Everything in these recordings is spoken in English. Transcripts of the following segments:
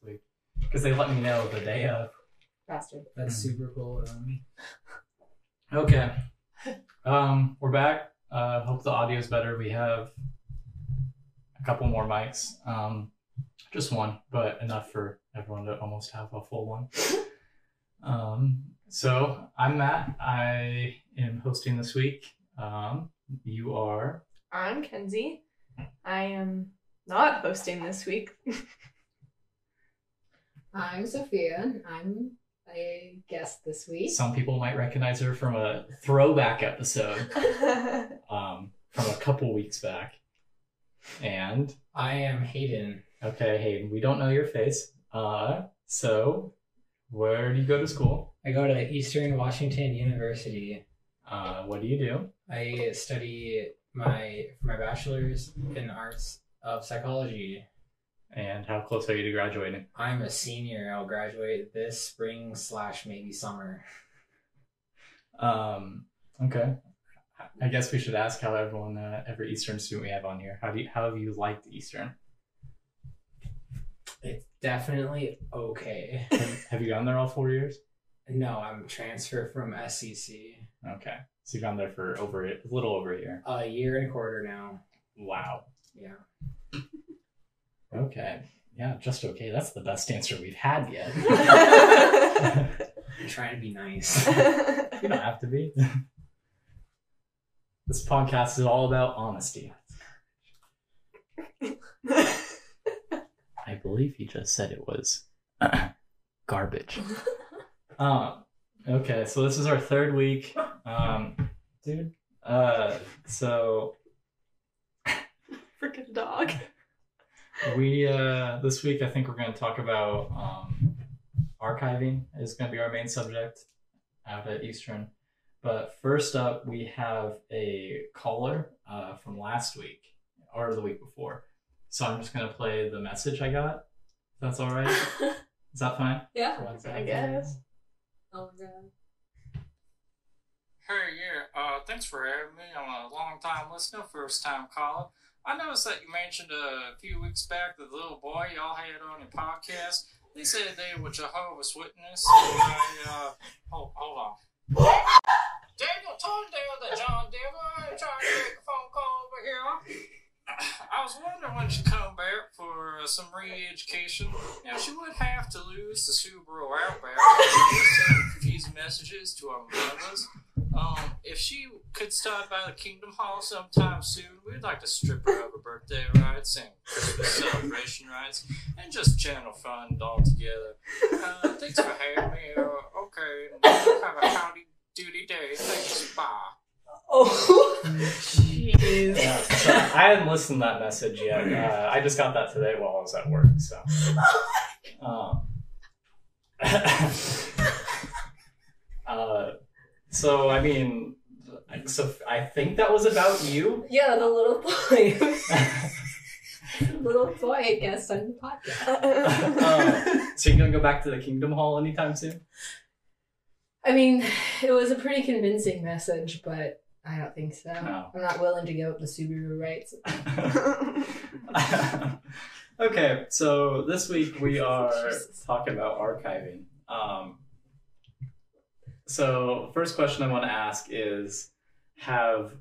this week because they let me know the day of. Bastard. That's super cool. Um, Okay. Um, we're back. Uh, hope the audio's better. We have a couple more mics. Um, just one, but enough for everyone to almost have a full one. Um, so I'm Matt. I am hosting this week. Um, you are. I'm Kenzie. I am not hosting this week. I'm Sophia. I'm a guest this week. Some people might recognize her from a throwback episode um, from a couple weeks back. And I am Hayden. Okay, Hayden, we don't know your face. Uh, so where do you go to school? I go to Eastern Washington University. Uh, what do you do? I study my for my bachelor's in arts of psychology. And how close are you to graduating? I'm a senior. I'll graduate this spring slash maybe summer. Um, okay. I guess we should ask how everyone, uh, every Eastern student we have on here, how do you, how have you liked Eastern? It's definitely okay. Have, have you gone there all four years? No, I'm transfer from SCC. Okay, so you've gone there for over a little over a year. A year and a quarter now. Wow. Yeah. Okay. Yeah, just okay. That's the best answer we've had yet. I'm trying to be nice. you don't have to be. this podcast is all about honesty. I believe he just said it was garbage. Um, okay, so this is our third week. Um, dude. Uh, so Freaking dog. We uh this week I think we're going to talk about um archiving is going to be our main subject out at Eastern. But first up, we have a caller uh, from last week or the week before. So I'm just going to play the message I got. That's all right. Is that fine? Yeah. I guess. Oh my god. Hey, yeah, uh, thanks for having me. I'm a long time listener, first time caller. I noticed that you mentioned a few weeks back that the little boy y'all had on your podcast. They said they were Jehovah's Witness. And I, uh, hold, hold on. Daniel, tone down the John Denver. I ain't trying to make a phone call over here. I was wondering when she come back for uh, some re-education. Now she would have to lose the Subaru Outback and send confusing messages to our mothers. Um, if she could stop by the Kingdom Hall sometime soon, we'd like to strip her of her birthday rights and Christmas celebration rights, and just channel fun all together. Uh, thanks for having me. Uh, okay, have a howdy doody day. Thanks. Bye. Oh, jeez. Yeah, so I haven't listened to that message yet. Uh, I just got that today while I was at work. So, um, uh, so I mean, so I think that was about you. Yeah, the little boy. little boy guest on the podcast. Uh, so you're gonna go back to the Kingdom Hall anytime soon? I mean, it was a pretty convincing message, but I don't think so. No. I'm not willing to give up the Subaru rights. okay, so this week we are Jesus. talking about archiving. Um, so first question I want to ask is, have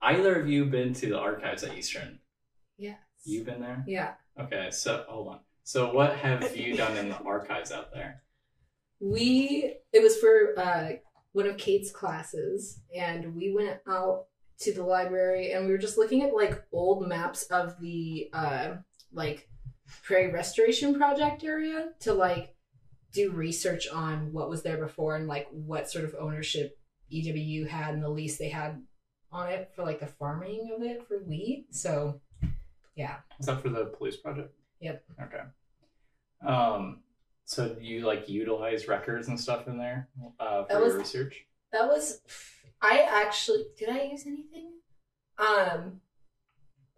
either of you been to the archives at Eastern? Yes. You've been there. Yeah. Okay, so hold on. So what have you done in the archives out there? We it was for uh one of Kate's classes and we went out to the library and we were just looking at like old maps of the uh like prairie restoration project area to like do research on what was there before and like what sort of ownership EWU had and the lease they had on it for like the farming of it for wheat. So yeah. Is that for the Palouse project? Yep. Okay. Um, so you like utilize records and stuff in there uh, for That was- your research? That was I actually did I use anything? Um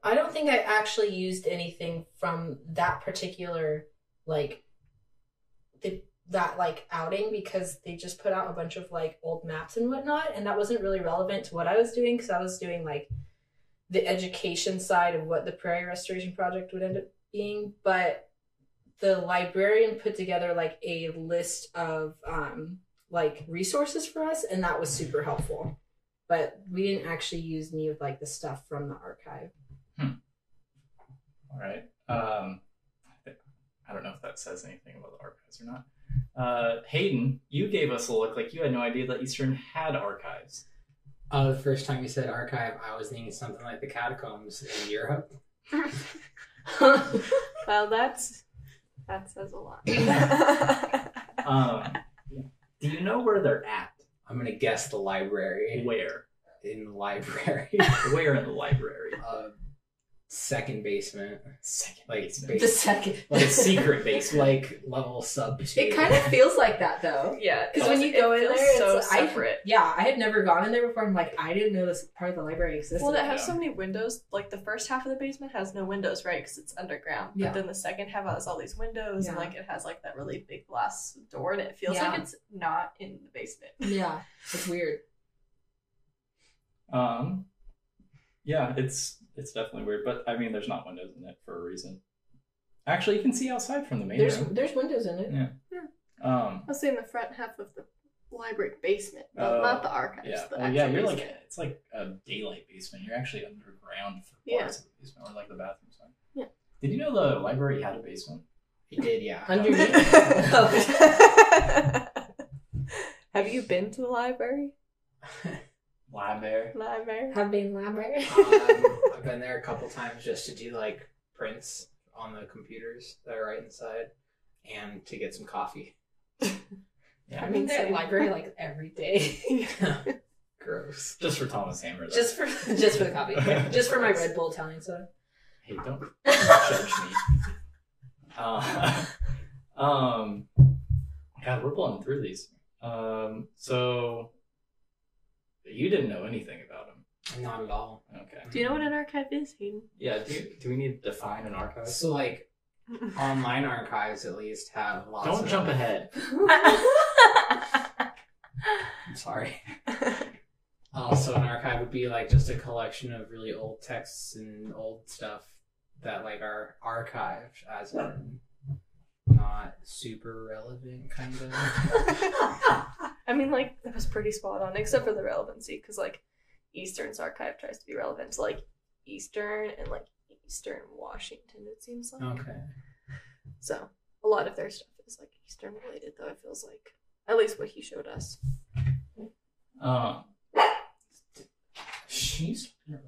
I don't think I actually used anything from that particular like the that like outing because they just put out a bunch of like old maps and whatnot and that wasn't really relevant to what I was doing because I was doing like the education side of what the prairie restoration project would end up being but the librarian put together like a list of um like resources for us and that was super helpful but we didn't actually use any of like the stuff from the archive All right. Um, I don't know if that says anything about the archives or not. Uh, Hayden, you gave us a look like you had no idea that Eastern had archives. Uh, the first time you said archive, I was thinking something like the catacombs in Europe. well, that's that says a lot. Um, do you know where they're at? I'm gonna guess the library. Where? In the library. Where in the library? uh, second basement. Second Like, basement. the second Like secret basement. Like level sub two. it kind of feels like that though yeah, because when you it go in feels there so it's, I, separate. yeah i had never gone in there before i'm like i didn't know this part of the library existed Well, it has so many windows. Like the first half of the basement has no windows, right? Because it's underground. Yeah. But then the second half has all these windows, and like it has like that really big glass door, and it feels Yeah. like it's not in the basement. yeah it's weird Um, yeah, it's it's definitely weird, but I mean, there's not windows in it for a reason. Actually, you can see outside from the main there's room. there's windows in it Yeah. Um, I was saying the front half of the library basement, not, Oh, not the archives. yeah, the well, yeah, you're like it's like a daylight basement. You're actually underground for Yeah. parts of the basement, or like the bathroom side. Yeah. Did you know the library had a basement? He did, yeah. underneath Have you been to the library? Library. Library. have been library um, I've been there a couple times just to do like prints on the computers that are right inside, and to get some coffee. Yeah, I mean, in the library like every day Gross. just for Thomas Hammer. Though. just for just for the coffee just for my red bull italian soda hey, don't judge me. Uh, um, God, we're blowing through these. Um, so you didn't know anything about him. Not at all. Okay. Do you know what an archive is, Hayden? Yeah. Do, you, do we need to define an archive? So like online archives at least have lots. Of Don't of, jump ahead. I'm sorry. Uh, also, an archive would be like just a collection of really old texts and old stuff that like are archived as in not super relevant, kind of. I mean, like that was pretty spot on, except for the relevancy, because like Eastern's archive tries to be relevant to like Eastern and like Eastern Washington. It seems like Okay. so. A lot of their stuff is like Eastern related, though. It feels like at least what he showed us. Um, she's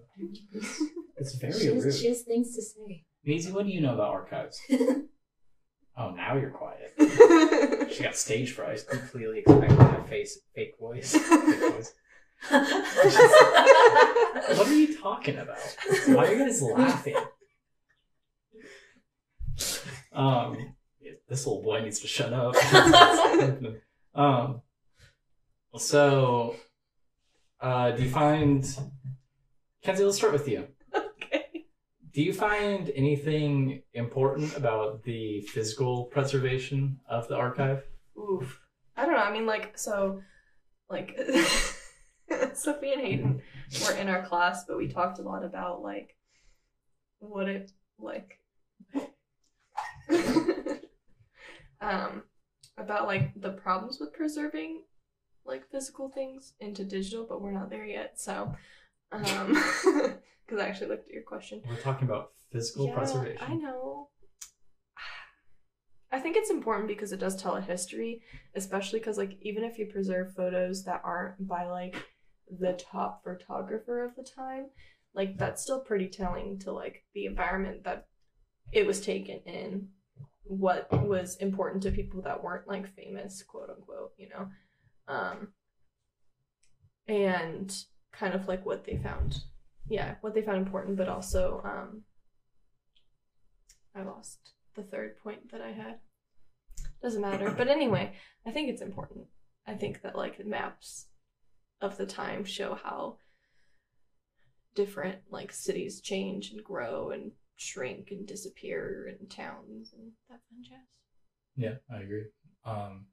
it's very she, rude. she has things to say Maisie, what do you know about archives? oh, now you're quiet. She got stage I fright. was completely expecting that face fake voice. Fake voice. What are you talking about? Why are you guys laughing? Um, this little boy needs to shut up. um, so, uh, do you find, Kenzie? Let's start with you. Do you find anything important about the physical preservation of the archive? Oof. I don't know. I mean, like, so, like, Sophie and Hayden were in our class, but we talked a lot about, like, what it, like, um, about, like, the problems with preserving, like, physical things into digital, but we're not there yet, so, um, because I actually looked at your question. We're talking about physical Yeah, preservation. I know. I think it's important because it does tell a history, especially because like even if you preserve photos that aren't by like the top photographer of the time, like that's still pretty telling to like the environment that it was taken in, what was important to people that weren't like famous, quote unquote, you know, um, and kind of like what they found, yeah, what they found important, but also um, I lost the third point that I had. Doesn't matter. But anyway, I think it's important. I think that like the maps of the time show how different like cities change and grow and shrink and disappear and towns and that fun jazz. Yeah, I agree. Um,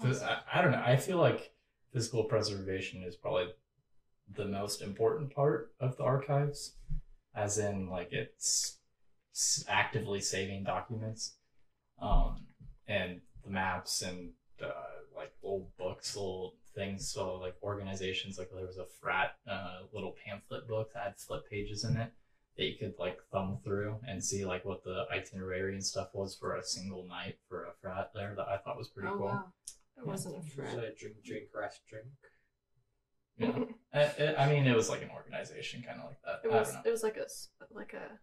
phys- I, I don't know. I feel like physical preservation is probably the most important part of the archives, as in like it's actively saving documents. um, and the maps and uh, like old books, old things. So like organizations, like there was a frat uh, little pamphlet book that had flip pages in it that you could like thumb through and see like what the itinerary and stuff was for a single night for a frat there that I thought was pretty Oh cool. wow. It wasn't a Usually friend. I drink, drink, rest, drink. Yeah. I, I- I mean, it was like an organization kind of like that. It was it was like a like a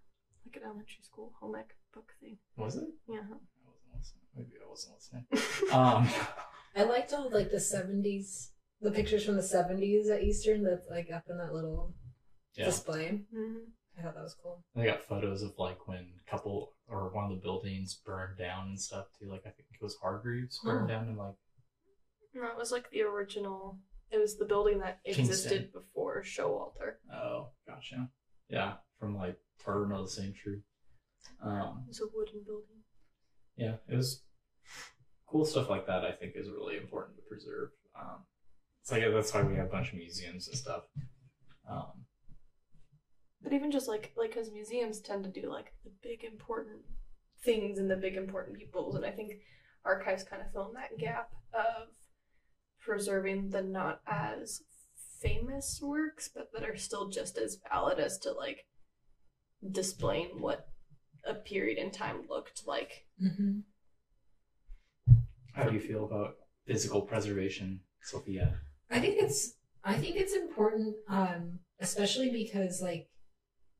like an elementary school home ec book thing. Was it? Yeah. I wasn't listening. Maybe I wasn't listening. Um, I liked all like the seventies, the pictures from the seventies at Eastern. That's like up in that little yeah. display. Mhm. I thought that was cool. They got photos of like when a couple or one of the buildings burned down and stuff too. Like I think it was Hargreaves burned Huh. down and like No, it was like the original. It was the building that Kingston. existed before Showalter. oh gotcha yeah from like turn of the century. Um, It was a wooden building. yeah, it was cool stuff like that. I think is really important to preserve. Um, it's like that's why we have a bunch of museums and stuff. Um, But even just like like because museums tend to do like the big important things and the big important peoples, and I think archives kind of fill in that gap of preserving the not as famous works, but that are still just as valid as to like displaying what a period in time looked like. Mm-hmm. how do you feel about physical preservation, Sophia? I think it's I think it's important, um, especially because like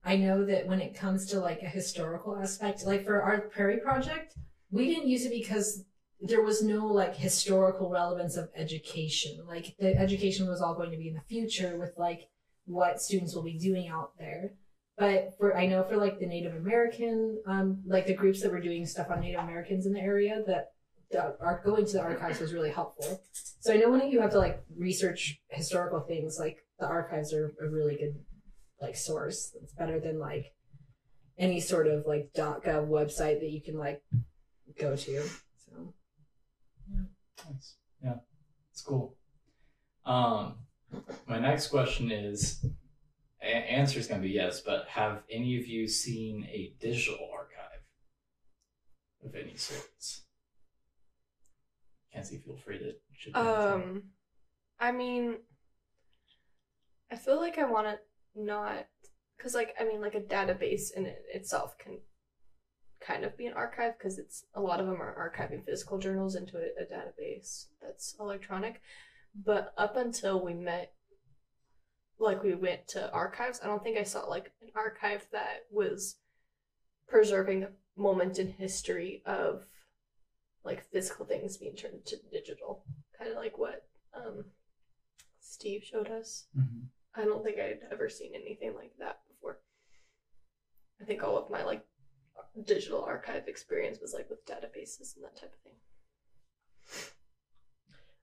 I know that when it comes to like a historical aspect, like for our Prairie project, we didn't use it because there was no like historical relevance of education. Like the education was all going to be in the future with like what students will be doing out there. But for I know for like the Native American, um, like the groups that were doing stuff on Native Americans in the area, that our, going to the archives was really helpful. So I know when you have to like research historical things, like the archives are a really good like source. It's better than like any sort of like .gov website that you can like go to. Nice. Yeah, it's cool. Um, my next question is, a- answer is gonna be yes, but have any of you seen a digital archive of any sorts? Kenzie, feel free to. Um, I mean, I feel like I want to not, because like I mean, like a database in it itself can kind of be an archive because it's a lot of them are archiving physical journals into a, a database that's electronic. But up until we met, like we went to archives, I don't think I saw like an archive that was preserving a moment in history of like physical things being turned to digital kind of like what um, Steve showed us. Mhm. I don't think I'd ever seen anything like that before. I think all of my like digital archive experience was like with databases and that type of thing.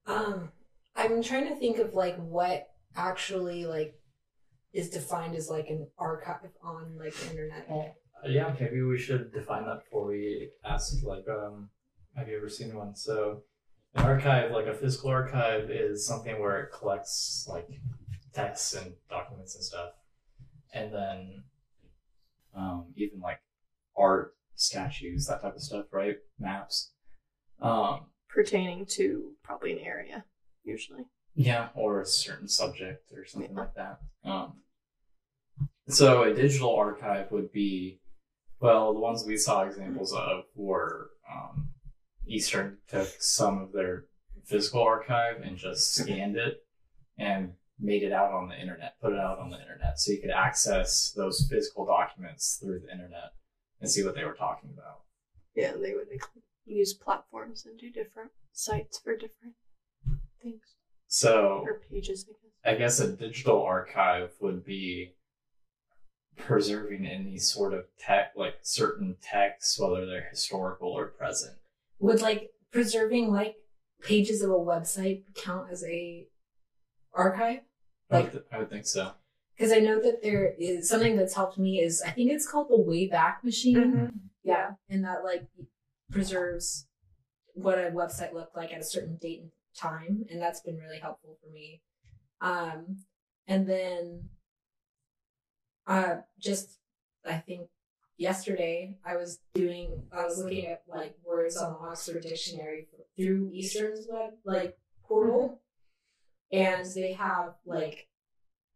um I'm trying to think of like what actually like is defined as like an archive on like the internet. Well, uh, yeah, maybe we should define that before we ask. Like, um, have you ever seen one? So, an archive, like a physical archive, is something where it collects like texts and documents and stuff, and then um, even like art, statues, that type of stuff, right? Maps. Um, Pertaining to probably an area, usually. yeah, or a certain subject or something Yeah. like that. Um, so a digital archive would be, well, the ones we saw examples of were um, Eastern took some of their physical archive and just scanned it and made it out on the internet, put it out on the internet, so you could access those physical documents through the internet and see what they were talking about. Yeah, they would use platforms and do different sites for different things So or pages, I guess. I guess a digital archive would be preserving any sort of tech, like certain texts, whether they're historical or present. Would like preserving like pages of a website count as a archive? I would, th- I would think so. Because I know that there is something that's helped me is I think it's called the Wayback Machine. Mhm. Yeah, and that like preserves what a website looked like at a certain date and time, and that's been really helpful for me. Um, and then, uh, just I think yesterday I was doing I was looking at like words on the Oxford Dictionary through Eastern's web like portal, and they have like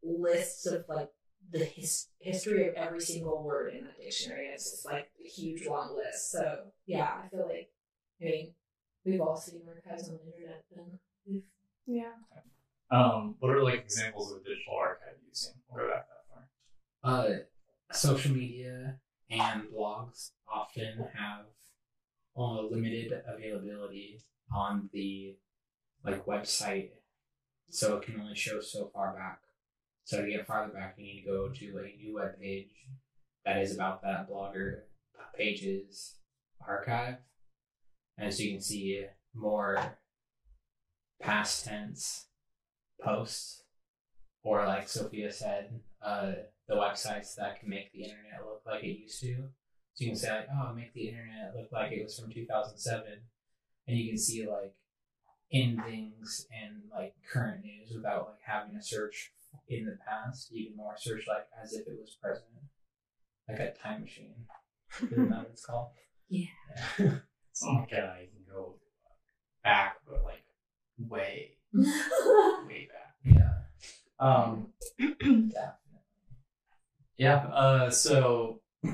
lists of like the his- history of every single word in that dictionary. It's just like a huge long list. So yeah, I feel like I mean we've all seen archives on the internet. Then Yeah. Um, what are like examples of a digital archive you've seen? We'll go back that far. Uh, social media and blogs often have uh, limited availability on the like website, so it can only show so far back. So to get farther back, you need to go to a new web page that is about that blogger page's archive, and so you can see more past tense posts, or like Sophia said, uh, the websites that can make the internet look like it used to. So you can say like, oh, make the internet look like it was from 2007, and you can see like endings and like current news without like having to search in the past. even more search like as if it was present, like a time machine. Isn't that what it's called? Yeah. Yeah. Something like that, can go back, but like way, way back. yeah. Um, Definitely. yeah. Uh, so,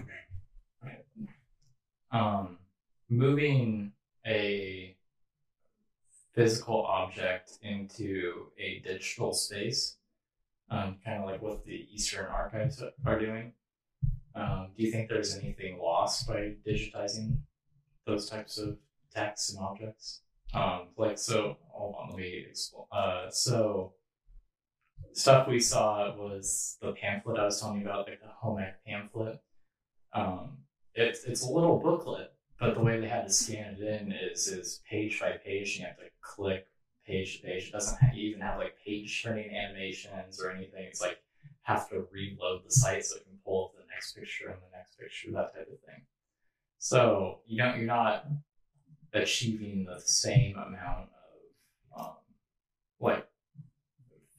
um, moving a physical object into a digital space, um, kind of like what the Eastern archives are doing. Um, do you think there's anything lost by digitizing those types of texts and objects? Um, like so, hold on, let me explain. Uh, so stuff we saw was the pamphlet I was telling you about, like the home ec pamphlet. Um, it's it's a little booklet, but the way they had to scan it in is is page by page. And you have to click page to page. It doesn't even have like page turning animations or anything. It's like have to reload the site so it can pull up the next picture and the next picture, that type of thing. So you know you're not achieving the same amount of um, like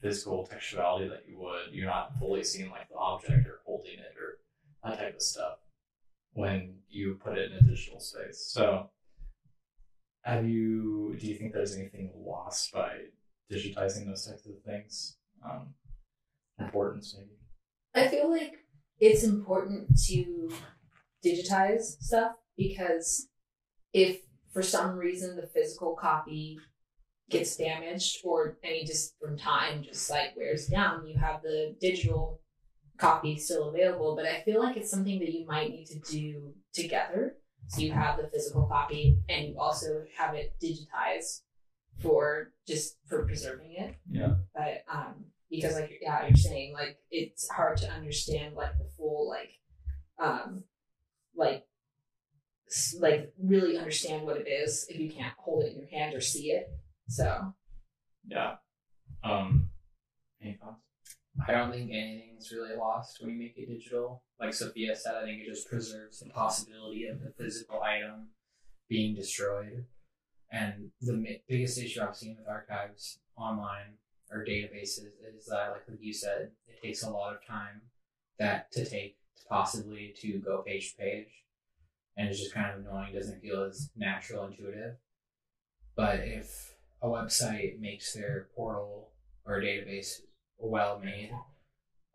physical textuality that you would. You're not fully seeing like the object or holding it or that type of stuff when you put it in a digital space. So have you do you think there's anything lost by digitizing those types of things? Um, importance maybe. I feel like it's important to digitize stuff because if for some reason the physical copy gets damaged or any just from time just like wears down, you have the digital copy still available. But I feel like it's something that you might need to do together. So you have the physical copy and you also have it digitized for just for preserving it. Yeah. But um because like yeah you're saying like it's hard to understand like the full like um like like really understand what it is if you can't hold it in your hand or see it so Yeah. Um any thoughts? I don't think anything's really lost when you make it digital. Like Sophia said, I think it just preserves the possibility of the physical item being destroyed. And the biggest issue I've seen with archives online or databases is that, like you said, it takes a lot of time that to take to possibly to go page to page, and it's just kind of annoying. Doesn't feel as natural, intuitive. But if a website makes their portal or database well made,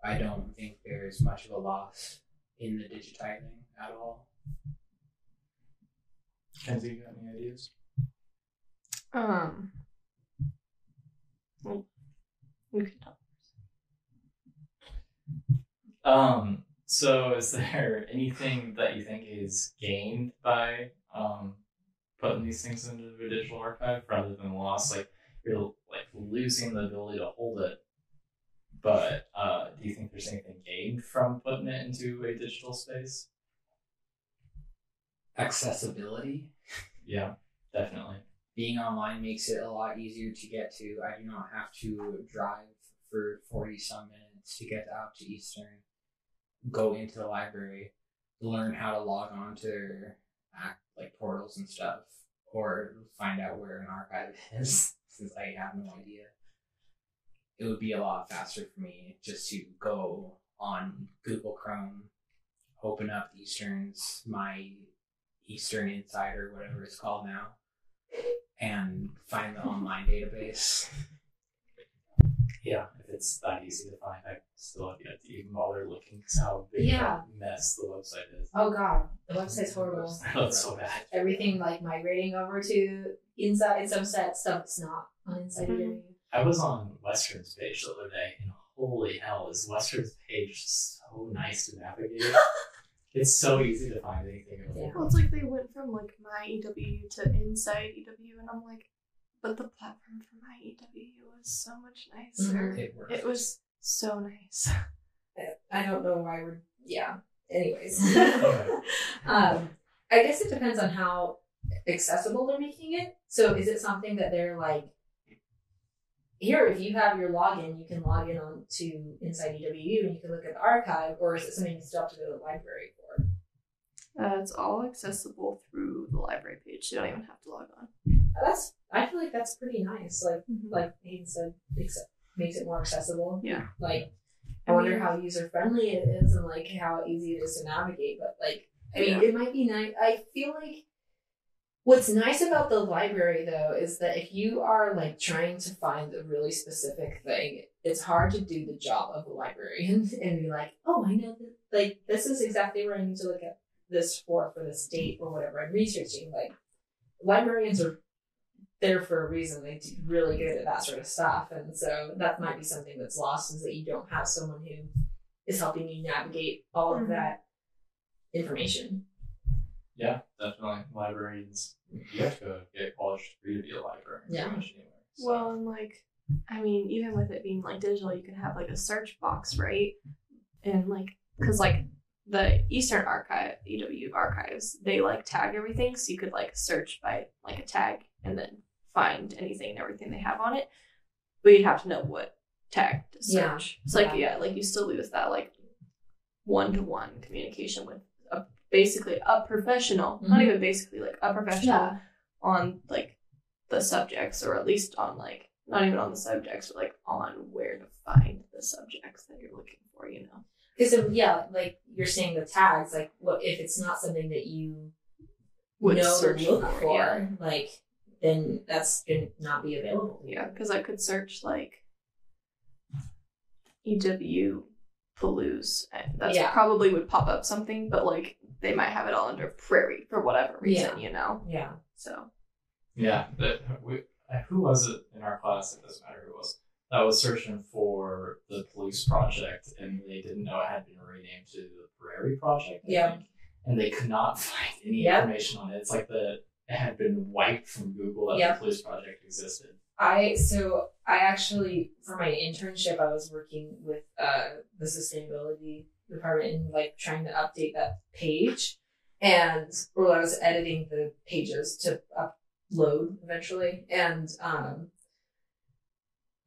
I don't think there's much of a loss in the digitizing at all. Kenzie, you got any ideas? Um. Well, you can talk. Um, so is there anything that you think is gained by um, putting these things into a digital archive rather than lost? Like you're like losing the ability to hold it, but uh, do you think there's anything gained from putting it into a digital space? Accessibility. Yeah, definitely. Being online makes it a lot easier to get to. I do not have to drive for 40 some minutes to get out to Eastern, go into the library, learn how to log on to their like portals and stuff, or find out where an archive is since I have no idea. It would be a lot faster for me just to go on Google Chrome open up Eastern's my Eastern Insider, whatever it's called now, and find the online database. Yeah, if it's that easy to find, I still have yet to even bother looking because how big Yeah. of a mess the website is. Oh god, the website's horrible. That's so bad. Everything like migrating over to inside subset stuff is not on inside Mhm. EW. I was on Western's page the other day, and holy hell, is Western's page so nice to navigate? it's so easy to find anything. Yeah. Well, it's like they went from like my EW to inside EW, and I'm like, but the platform for my EW was so much nicer. Mhm. It. It was so nice. I don't know why we're yeah. Anyways. Um I guess it depends on how accessible they're making it. So is it something that they're like here, if you have your login, you can log in on to Inside EWU and you can look at the archive, or is it something you still have to go to the library for? Uh, it's all accessible through the library page. You don't even have to log on. That's I feel like that's pretty nice. Like Mm-hmm. like Hayden said, makes it more accessible. Yeah. Like I I wonder how user friendly it is and like how easy it is to navigate. But like I mean, Yeah. it might be nice. I feel like what's nice about the library though is that if you are like trying to find a really specific thing, it's hard to do the job of a librarian and be like, oh, I know that. Like this is exactly where I need to look at this for for this date or whatever I'm researching. Like librarians are there for a reason. They do really good at that sort of stuff, and so that might be something that's lost is that you don't have someone who is helping you navigate all of Mhm. that information. Yeah, definitely. Librarians, you have to get a college degree to be a librarian. Yeah. much anywhere. So- Well, and like, I mean, even with it being like digital, you can have like a search box, right? And like, because like the Eastern Archive, EW archives, they like tag everything, so you could like search by like a tag and then find anything and everything they have on it. But you'd have to know what tag to search. Yeah. search. It's like Yeah. yeah, like you still lose that like one to one communication with a basically a professional, not Mhm. even basically like a professional on like the subjects or at least on like not even on the subjects but like on where to find the subjects that you're looking for you know Because yeah, like you're saying the tags, like what if it's not something that you Would know search look for, for, yeah. like then that's gonna not be available. yeah because i could search like ew Palouse. and That's Yeah. probably would pop up something, but like they might have it all under prairie for whatever reason, you know. Yeah. So Yeah, that we, uh, who was it in our class? It doesn't matter who it was. That was searching for the Palouse project, and they didn't know it had been renamed to the Prairie Project. I Yeah. think. and they could not find any Yeah. information on it. It's like the it had been wiped from Google that Yeah. the Palouse project existed. I so I actually for my internship I was working with uh the sustainability department and like trying to update that page and or I was editing the pages to upload eventually and um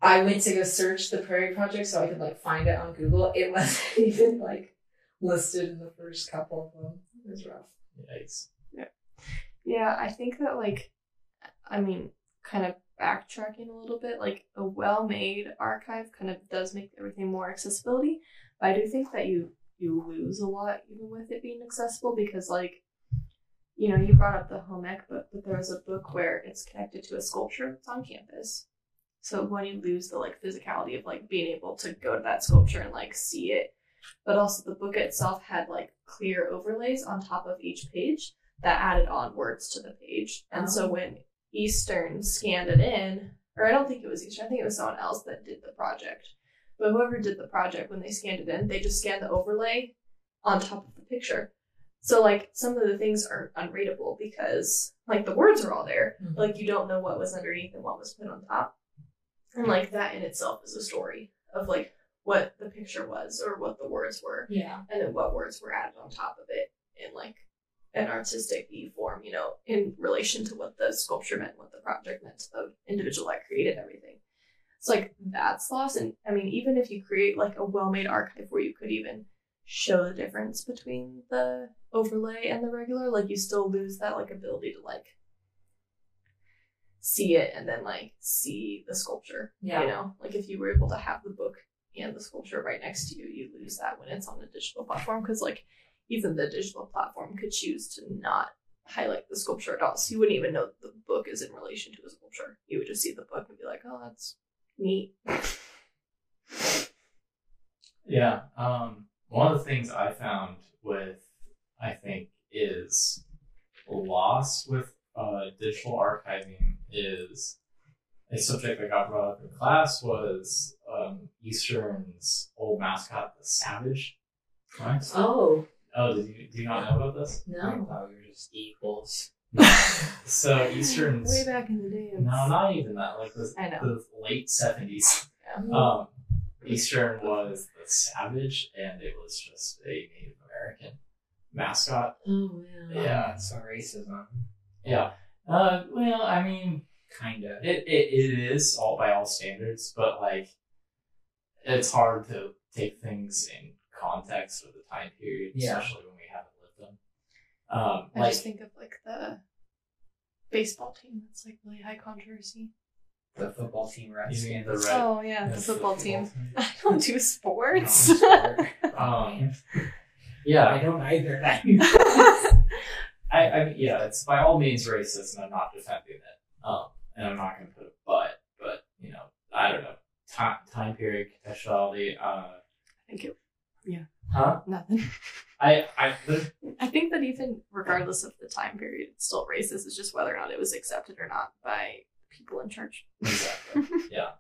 I went to go search the Prairie Project so I could like find it on Google. It wasn't even like listed in the first couple of them. It was rough. Yikes. Yeah, I think that like I mean, kind of backtracking a little bit, like a well-made archive kind of does make everything more accessibility. But I do think that you you lose a lot even with it being accessible because like you know, you brought up the home ec book, but there was a book where it's connected to a sculpture that's on campus. So when you lose the like physicality of like being able to go to that sculpture and like see it, but also the book itself had like clear overlays on top of each page that added on words to the page. And so Oh. when Eastern scanned it in, or I don't think it was Eastern, I think it was someone else that did the project. But whoever did the project, when they scanned it in, they just scanned the overlay on top of the picture. So like some of the things are unreadable because like the words are all there, Mhm. like you don't know what was underneath and what was put on top. And like that in itself is a story of like what the picture was or what the words were Yeah. and then what words were added on top of it in like an artistic e form, you know, in relation to what the sculpture meant, what the project meant to the individual that created everything. It's like that's lost. And I mean, even if you create like a well made archive where you could even show the difference between the overlay and the regular, like you still lose that like ability to like see it and then like see the sculpture. Yeah. You know, like if you were able to have the book and the sculpture right next to you, you lose that when it's on a digital platform because like even the digital platform could choose to not highlight the sculpture at all. So you wouldn't even know that the book is in relation to a sculpture. You would just see the book and be like, oh, that's neat. Yeah. Um, one of the things I found with, I think, is loss with uh, digital archiving is a subject that got brought up in class was um, Eastern's old mascot, the Savage. Right? Oh Oh, did you do you not know about this? I no. thought we were just equals. So Eastern's Way back in the day. no, not even that. Like the, I know. the late seventies. Yeah. Um, Eastern was the Savage, and it was just a Native American mascot. Oh yeah. Yeah. So racism. Yeah. Uh, well, I mean, Kinda. it, it, it is all by all standards, but like, it's hard to take things in context of the time period, Yeah. especially when we haven't lived them. Um, I like, just think of like the baseball team that's like really high controversy. The football team you mean Redskins. the red, Oh yeah, the the football team. team. I don't do sports. Um, Um, I don't either. I, I, yeah, it's by all means racist, and I'm not defending it. Um, and I'm not going to put a but, but you know, I don't know, time, time period, contextuality. Uh, Thank you. Yeah. Huh? Nothing. I, I, I think that even regardless of the time period, it's still racist. It's just whether or not it was accepted or not by people in church. exactly, yeah.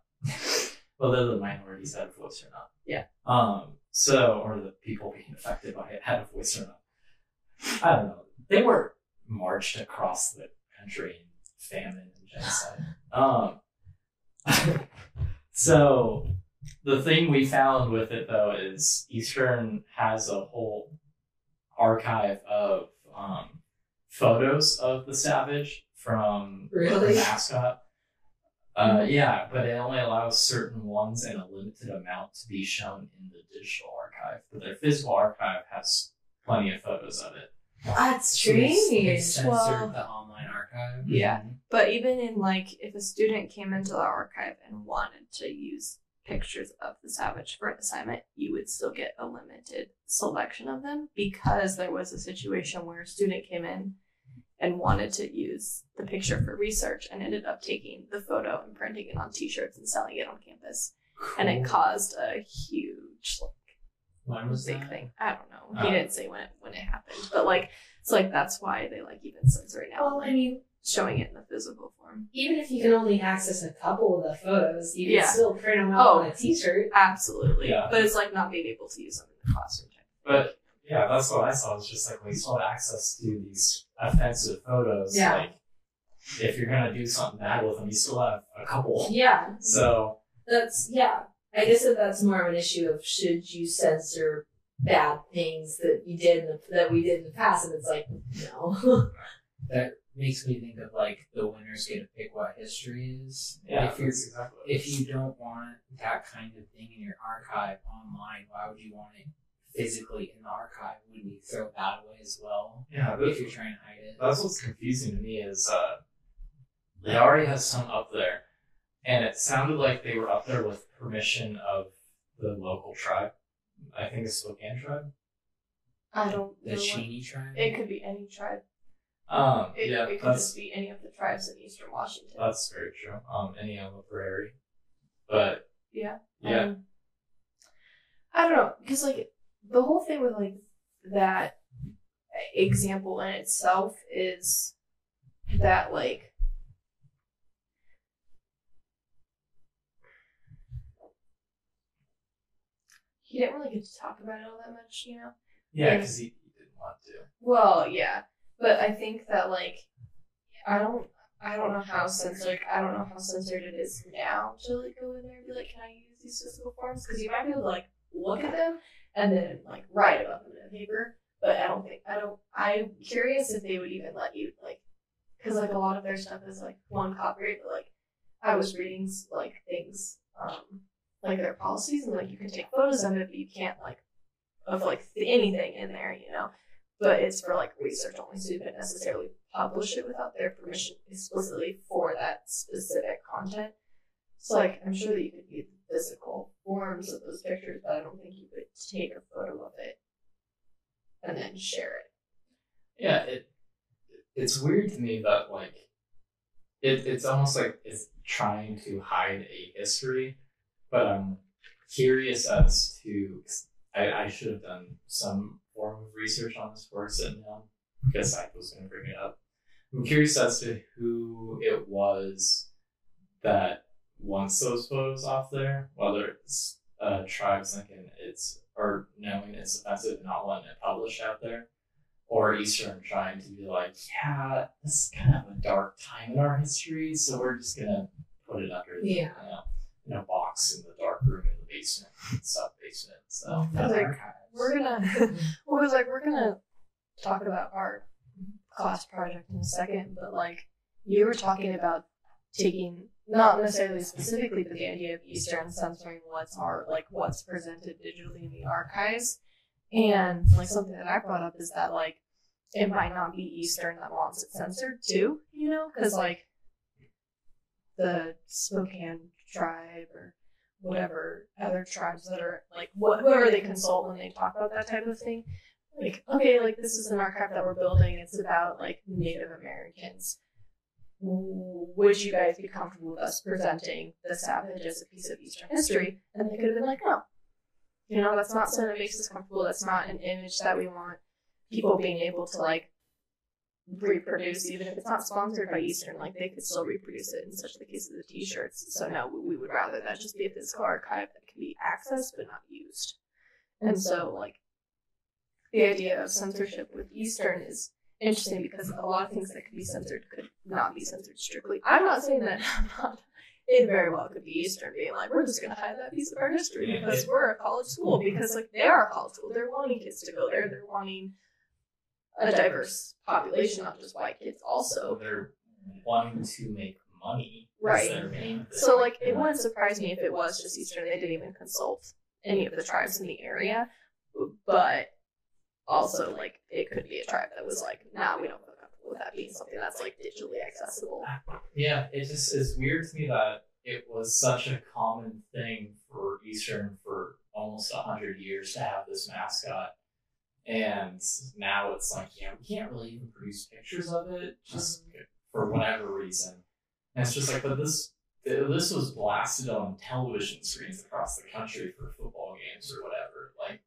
Well, they're the minorities that have voice or not. Yeah. Um. So, or the people being affected by it had a voice or not. I don't know. They were marched across the country in famine and genocide. Um. so, the thing we found with it though is Eastern has a whole archive of um, photos of the savage from Really? the mascot. Uh, yeah, but it only allows certain ones and a limited amount to be shown in the digital archive. But their physical archive has plenty of photos of it. That's So they- They strange. censored Well- the online archive. Yeah. But even in like if a student came into the archive and wanted to use pictures of the savage for an assignment, you would still get a limited selection of them because there was a situation where a student came in and wanted to use the picture for research and ended up taking the photo and printing it on t-shirts and selling it on campus. And it caused a huge like When was big that? thing. I don't know. He Uh. didn't say when it when it happened. But like it's like that's why they like even censor it now. Well, I mean, showing it in the physical form. even if you can only access a couple of the photos, you can Yeah. still print them out Oh. on a oh, T-shirt. Absolutely. Yeah. But it's like not being able to use them in the classroom. But yeah, that's what I saw. It's just like when you still have access to these offensive photos. Yeah. Like if you're gonna do something bad with them, you still have a couple. Yeah, So that's yeah. I guess that that's more of an issue of should you censor bad things that you did in the, that we did in the past, and it's like no. That makes me think of like the winners get to pick what history is. yeah, if you're exactly. if you don't want that kind of thing in your archive online, why would you want it physically in the archive? Wouldn't you throw that away as well? yeah, If you're trying to hide it. That's what's confusing to me is uh, they already have some up there, and it sounded like they were up there with permission of the local tribe. I think it's Spokane tribe. I don't The know. what- Cheney tribe? It could be any tribe. Um, It, yeah, it could just be any of the tribes in eastern Washington. that's very true. Um, any on the prairie, but yeah. yeah, Um, I don't know because like the whole thing with like that example in itself is that like he didn't really get to talk about it all that much, you know. yeah, because he, he didn't want to. Well, yeah, but I think that like I don't I don't know how censored I don't know how censored it is now to like go in there and be like, can I use these physical forms? Because you might be able to like look at them and then like write about them in a paper. But I don't think I don't. I'm curious if they would even let you like, because like a lot of their stuff is like one copyright. But like, I was reading like things, um, like their policies, and like you can take photos of it, but you can't like of like anything in there, you know but it's for like research only, so you couldn't necessarily publish it without their permission explicitly for that specific content. So like I'm sure that you could view the physical forms of those pictures, but I don't think you could take a photo of it and then share it. Yeah, it it's weird to me that like it it's almost like it's trying to hide a history, but I'm curious as to I, I should have done some form of research on this sitting down because I was going to bring it up. I'm curious as to who it was that wants those photos off there, whether it's uh, tribes thinking it's or knowing it's offensive and not wanting it published out there, or Eastern trying to be like, yeah, this is kind of a dark time in our history, so we're just gonna put it under the, Yeah. you know, in a box in the dark room in the basement, sub basement. So I was like, Archives. We're gonna, well, was like we're gonna talk about our class project in a second, but like you were talking about taking not necessarily specifically, but the idea of Eastern censoring what's art, like what's presented digitally in the archives, and like something that I brought up is that like it might not be Eastern that wants it censored too, you know, because like the Spokane tribe or whatever other tribes that are like wh- whoever they consult when they talk about that type of thing. Like, okay, like this is an archive that we're building. It's about like Native Americans. Would you guys be comfortable with us presenting the Savage as a piece of Eastern history? And they could have been like, no. You know, that's not something that makes us comfortable. That's not an image that we want people being able to like reproduce, even if it's not sponsored by Eastern, like they could still reproduce it in such the case of the t-shirts. So no, we- we would rather that just be a physical archive that can be accessed but not used. And so like the idea of censorship with Eastern is interesting because a lot of things that could be censored could not be censored strictly. I'm not saying that I'm not it very well could be Eastern being like, we're just gonna hide that piece of our history because we're a college school because like they are a college school. They're wanting kids to go there. They're wanting a diverse population, not just white kids also. they're wanting to make money. Right. their main So like it wouldn't surprise me if it was just Eastern. They didn't even consult any of the tribes in the area. But also like it could be a tribe that was like, nah, we don't feel comfortable with that being something that's like digitally accessible. Yeah, it just is weird to me that it was such a common thing for Eastern for almost a hundred years to have this mascot, and now it's like, yeah, we can't really even produce pictures of it just for whatever reason. And it's just like, but this this was blasted on television screens across the country for football games or whatever. Like,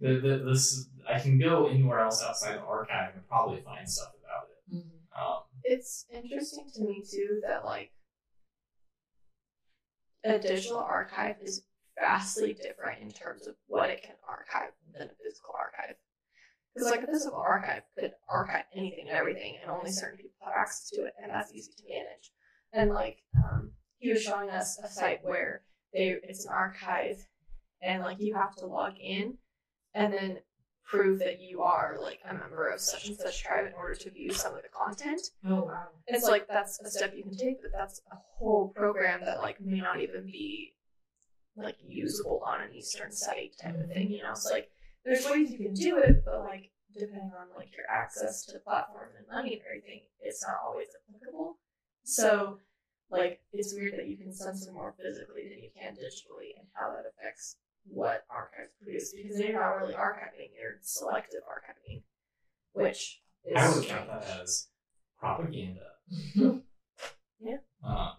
the, the, this I can go anywhere else outside the archive and probably find stuff about it. Um, It's interesting to me too that like a digital archive is vastly different in terms of what it can archive than a physical archive. Because like a physical archive could archive anything and everything, and only certain people have access to it, and that's easy to manage. And like um, he was showing us a site where they it's an archive, and like you have to log in, and then prove that you are like a member of such and such tribe in order to view some of the content. Oh wow. It's like that's a step you can take, but that's a whole program that like may not even be like usable on an Eastern site type of thing. You know, it's like there's ways you can do it, but like depending on like your access to the platform and money and everything, it's not always applicable. So like it's weird that you can censor more physically than you can digitally, and how that affects what archives produce because they're not really archiving; they're selective archiving, which is I would count that as propaganda. Yeah. Um,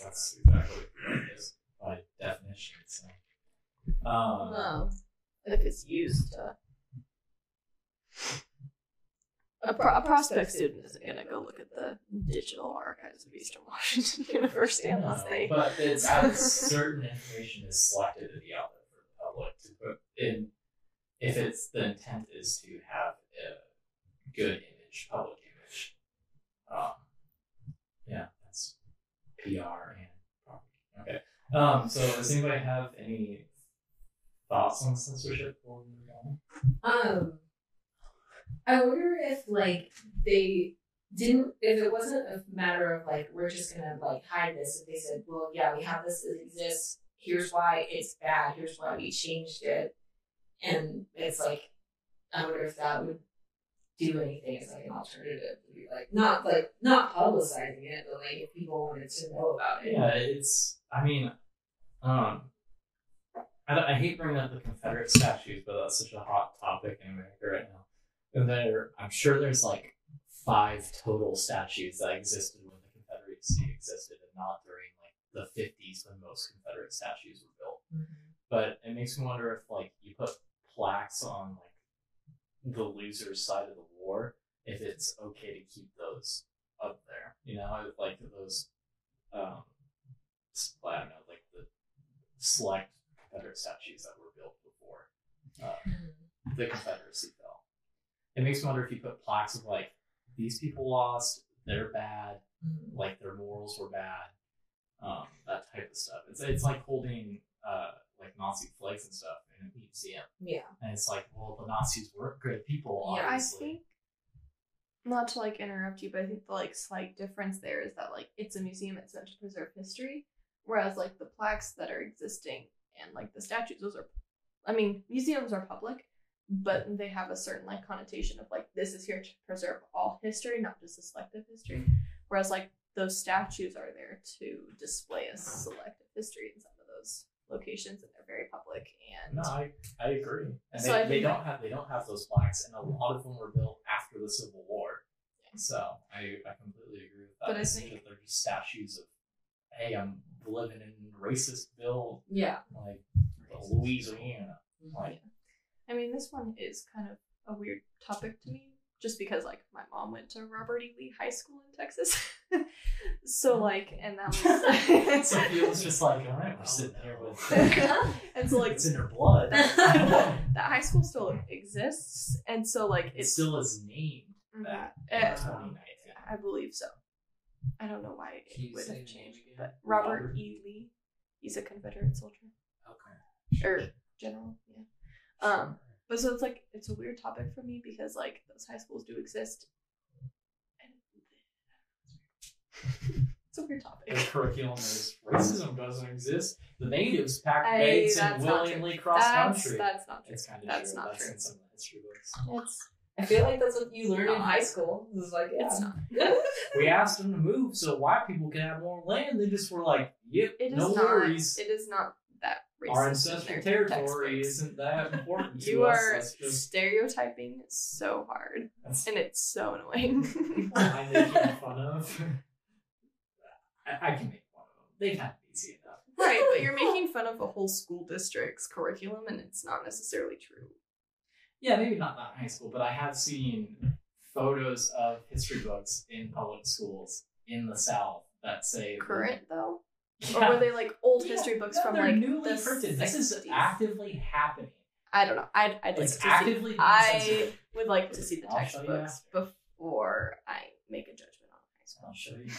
that's exactly what it is by definition. So, um, Wow. If it's used to. A, pro- a prospect student isn't going to go look at the digital archives of Eastern Washington University unless they. but it's as certain information is selected to be out there for the public to put in. If it's the intent is to have a good image, public image. Um, yeah, that's PR and propaganda. Okay. Um, so does anybody have any thoughts on censorship before we move on? Um, I wonder if like they didn't, if it wasn't a matter of like we're just gonna like hide this. If they said, well, yeah, we have this, it exists. Here's why it's bad. Here's why we changed it, and it's like, I wonder if that would do anything as like an alternative. To be like not like not publicizing it, but like if people wanted to know about it. Yeah, it's. I mean, um, I, I hate bringing up the Confederate statues, but that's such a hot topic in America right now. And there, I'm sure there's like five total statues that existed when the Confederacy existed, and not during like the 50s when most Confederate statues were built. But it makes me wonder if like you put plaques on like the loser's side of the war, if it's okay to keep those up there. You know, like those, um, I don't know, like the select Confederate statues that were built before uh, the Confederacy fell. It makes me wonder if you put plaques of like these people lost, they're bad, like their morals were bad, um, that type of stuff. It's it's like holding uh, like Nazi flags and stuff in a museum, Yeah. and it's like, well, the Nazis weren't good people, Yeah, I think not to like interrupt you, but I think the like slight difference there is that like it's a museum, it's meant to preserve history, whereas like the plaques that are existing and like the statues, those are, I mean, museums are public, but they have a certain like connotation of like this is here to preserve all history, not just a selective history, mm-hmm. whereas like those statues are there to display a selective history in some of those locations, and they're very public and No, I, I agree. And So they, they don't have they don't have those plaques, and a lot of them were built after the Civil War. So I, I completely agree with that. But I think- that they're just statues of, hey, I'm living in Racistville, Yeah. like Louisiana. Like, I mean, this one is kind of a weird topic to me, just because like my mom went to Robert E. Lee High School in Texas, so like, and that was so it was just like, all right, we're sitting there with, and so like it's in her blood. that high school still exists, and so like it it's still is named Mhm. that Uh, in 2019. I believe so. I don't know why it would have changed, again? but Robert, Robert. E. Lee, he's a Confederate soldier Okay. or general, yeah. Um, But so it's like it's a weird topic for me because like those high schools do exist. And it's a weird topic. The curriculum is racism doesn't exist. The natives packed I- and that's not willingly cross That's, country. that's not true. It's kind of That's true. not that's true. in some history books. It's I feel like that's what you learn in high I- school. It's like, yeah. it's not. We asked them to move so white people could have more land. They just were like, "Yep, It is no not. worries. It is not that racist. Our ancestral territory textbooks. isn't that important to You us." are just stereotyping so hard, that's and it's so annoying. people I'm making fun of. I, I can make fun of them. They've had it easy enough. right, but you're making fun of a whole school district's curriculum, and it's not necessarily true. Yeah, maybe not not high school, but I have seen photos of history books in public schools in the South that say Current though, Yeah. or were they like old Yeah, history books no, from like newly the printed. This is actively happening. I don't know. I'd, I'd like to see. actively being I would like to see the I'll show you textbooks before I make a judgment on high school I'll show you.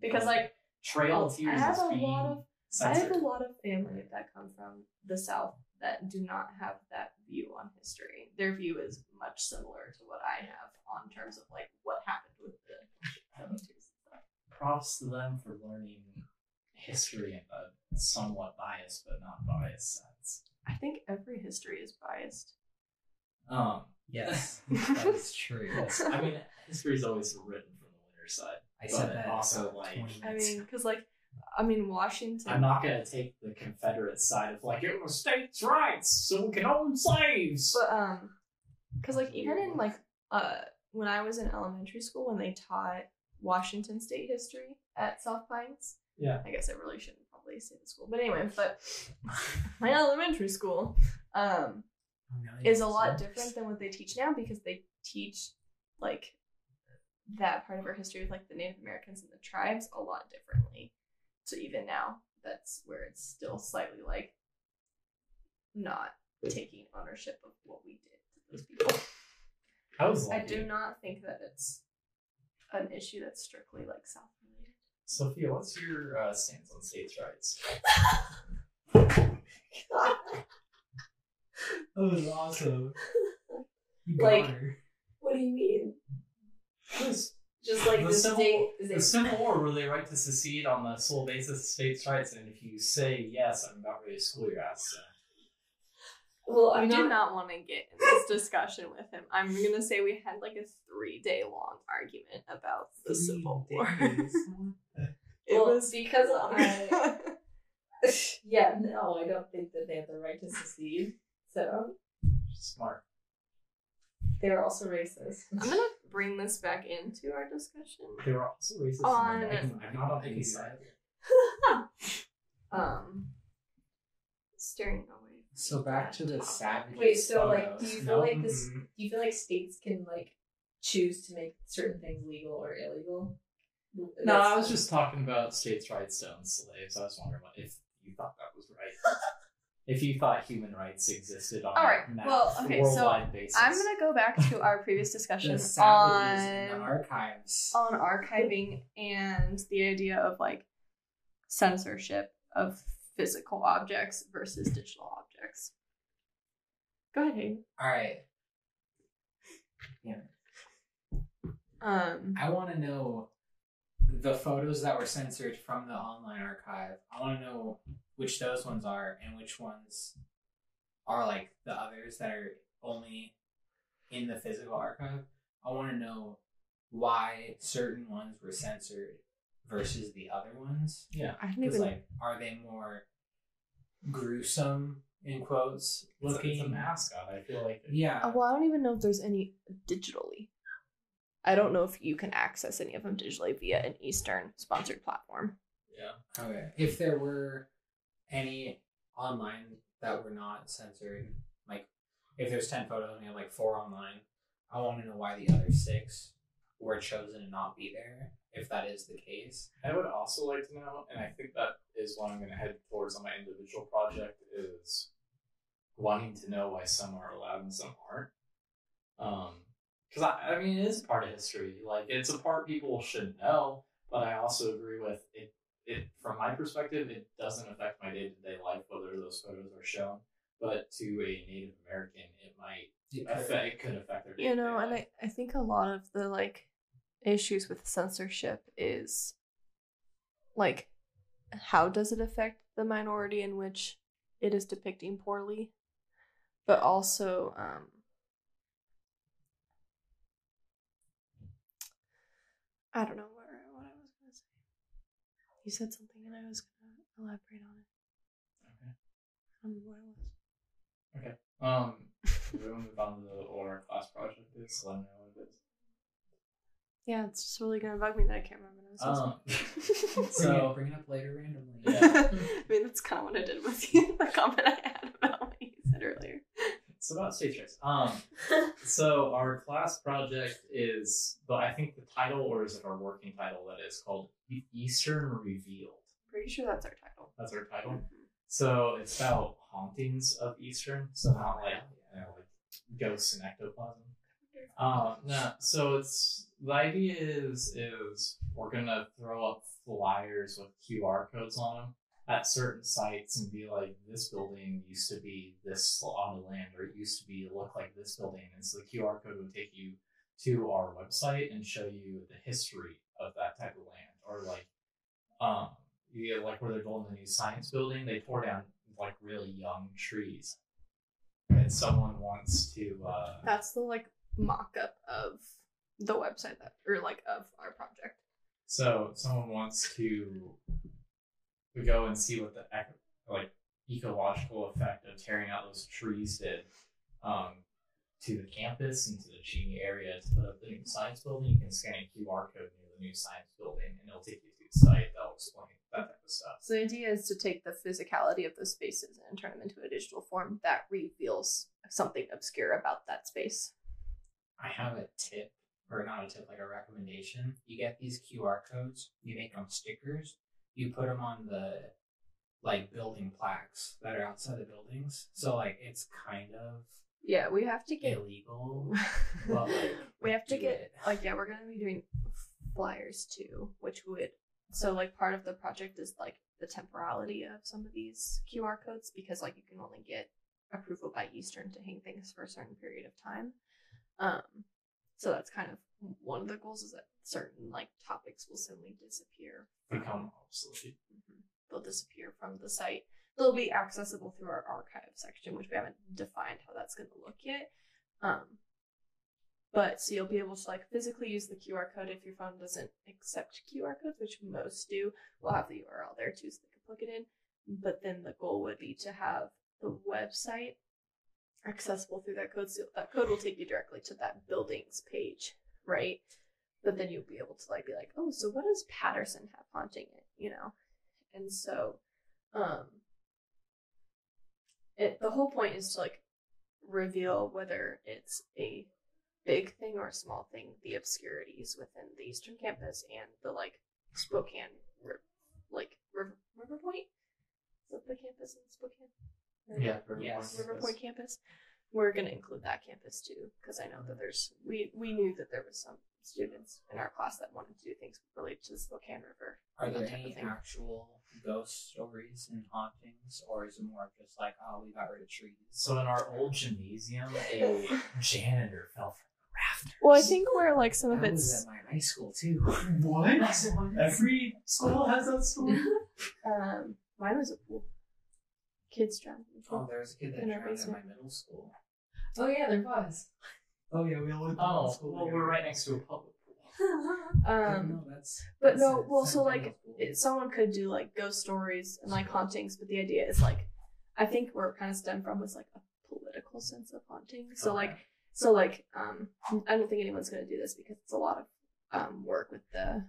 because like Trail of I Tears have a lot of I have a lot of family that come from the South that do not have that view on history. Their view is much similar to what I have on terms of like what happened with the militaries and stuff. Props to them for learning history in a somewhat biased but not biased sense. I think every history is biased. Um, Yes, that is true. yes, I mean, history is always written from the winner's side. I said that also, like, 20 I mean, because like, I mean Washington. I'm not gonna take the Confederate side of like it was states' rights, so we can own slaves. But um, because like even in like uh when I was in elementary school when they taught Washington State history at South Pines. Yeah. I guess I really shouldn't probably say the school, but anyway, but my elementary school um is a lot different than what they teach now because they teach like that part of our history with like the Native Americans and the tribes a lot differently. So even now, that's where it's still slightly like not taking ownership of what we did to those people. I was I do not think that it's an issue that's strictly like South related. Sophia, what's your uh, stance on states' rights? That was awesome. Like- What do you mean? Just Just like The the, Civil- state is the Civil War were they right to secede on the sole basis of states' rights, and if you say yes, I'm about ready to school your ass. So. well, I I'm do not. not want to get in this discussion with him. I'm gonna say we had like a three day long argument about the Civil War. it Well, was because I. yeah, no, I don't think that they have the right to secede. So Smart. They are also racist. I'm gonna bring this back into our discussion. They were also racist. On- I'm, I'm not on any side. um, steering away. So back to the savage. Wait, so like, do photos. you No? feel like this? Mhm. Do you feel like states can like choose to make certain things legal or illegal? No, That's- I was just talking about states' rights to own slaves. I was wondering what, if you thought that was right. if you thought human rights existed on All right, a well, okay, so basis. I'm gonna go back to our previous discussion The savages in the on archives. on archiving and the idea of like censorship of physical objects versus digital objects. Go ahead, Hayden. All right. Yeah. Um, I want to know the photos that were censored from the online archive. I want to know which those ones are and which ones are like the others that are only in the physical archive. I want to know why certain ones were censored versus the other ones. yeah. I don't Because even. like, are they more gruesome in quotes It's a- it's looking? a mascot. I feel like Yeah. Uh, well, I don't even know if there's any digitally. I don't know if you can access any of them digitally via an Eastern sponsored platform. yeah. Okay. If there were any online that were not censored, like if there's ten photos and you have like four online, I want to know why the other six were chosen to not be there. If that is the case, I would also like to know, and I think that is what I'm going to head towards on my individual project, is wanting to know why some are allowed and some aren't. Um, because I, I mean, it is part of history. Like it's a part people should know, but I also agree with it. It from my perspective, it doesn't affect my day to day life whether those photos are shown. But to a Native American, it might affect. It could affect their You know, day-to-day and life. I, I think a lot of the like issues with censorship is like how does it affect the minority in which it is depicting poorly? But also, um I don't know what, what I was gonna say. You said something and I was gonna elaborate on it. Okay. I don't know what it was. Um, we'll move on to the what our class project is. So let me know what it is. Yeah, it's just really gonna bug me that I can't remember what I was Um, supposed bring, So- it, bring it up later randomly. Yeah. I mean, that's kind of what I did with you. The comment I had about what you said earlier. It's about stage checks. Um, so our class project is, but I think the title, or is it our working title, that is called Eastern Revealed. Pretty sure that's our title. That's our title. So it's about hauntings of Eastern, so not like you know, like ghosts and ectoplasm. Um, no, so it's the idea is is we're gonna throw up flyers with QR codes on them at certain sites and be like, this building used to be this on the land, or it used to be look like this building, and so the QR code would take you to our website and show you the history of that type of land, or like, um, yeah, like where they're building the new science building, they tore down like really young trees, and someone wants to. Uh, That's the like mock up of the website that, or like of our project. So someone wants to go and see what the like ecological effect of tearing out those trees did um, to the campus and to the Cheney area to put up the new science building. You can scan a QR code near the new science building, and it'll take you to the site. That'll explain that type of stuff. So the idea is to take the physicality of those spaces and turn them into a digital form that reveals something obscure about that space. I have a tip, or not a tip, like a recommendation. You get these QR codes, you make them stickers, you put them on the like building plaques that are outside the buildings. So like it's kind of Yeah, we have to get. illegal, but like we have to get it. like yeah, we're gonna be doing flyers too, which would so like part of the project is like the temporality of some of these QR codes because like you can only get approval by Eastern to hang things for a certain period of time. Um, so that's kind of one of the goals is that certain like topics will suddenly disappear. Become obsolete. Mhm. They'll disappear from the site. They'll be accessible through our archive section, which we haven't defined how that's going to look yet. Um, but so you'll be able to like physically use the QR code if your phone doesn't accept QR codes, which most do. We'll have the URL there too, so they can plug it in. But then the goal would be to have the website accessible through that code. So that code will take you directly to that building's page, right? But then you'll be able to like be like, oh, so what does Patterson have haunting it, you know? And so, um, it the whole point is to like reveal whether it's a big thing or a small thing, the obscurities within the Eastern Campus and the like Spokane, like River, River Point. Is that the campus in Spokane? Or- Yeah, River Yes. Point River campus. Point campus. We're gonna include that campus too, because I know that there's we we knew that there was some students in our class that wanted to do things related to the Spokane River. Are there that type of any thing. actual ghost stories and hauntings, or is it more just like, oh, we got rid of trees? So in our old gymnasium, a janitor fell from the rafters. Well, I think where like some of That was it's at my high school too. What? Every school has that story. um mine was a pool. Kids drowned in Oh, there was a kid that In our drowned in my basement. middle school. Oh yeah, there was. Oh yeah, we all went to Oh, middle school. well, together. we're right next to a public pool. Um, no, that's. but that's no, a- well, that's so a like school. it, someone could do like ghost stories and like hauntings, but the idea is like, I think where it kind of stemmed from was like a political sense of haunting. So like, so like, um, I don't think anyone's gonna do this because it's a lot of um work with the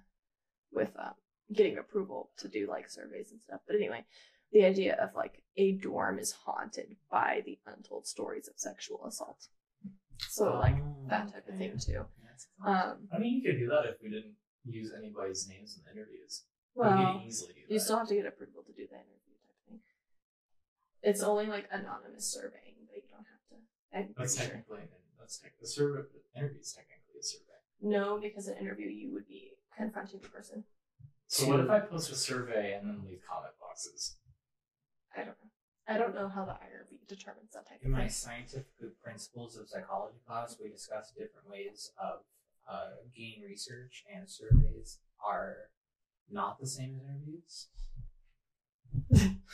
with um getting approval to do like surveys and stuff. But anyway, the idea of like a dorm is haunted by the untold stories of sexual assault. So like Oh, that type of thing too. That's Um, I mean, you could do that if we didn't use anybody's names in the interviews. well, we could easily do that. You still have to get approval to do the interview type thing. It's only like anonymous surveying, but you don't have to. I'm That's pretty sure. technically that's tech, the survey. The interview is technically a survey. No, because an interview you would be confronting the person. So what if I post a survey and then leave comment boxes? I don't know. I don't know how the IRB determines that type of thing. In of my thing. scientific principles of psychology class, we discussed different ways of uh, gaining research, and surveys are not the same as interviews.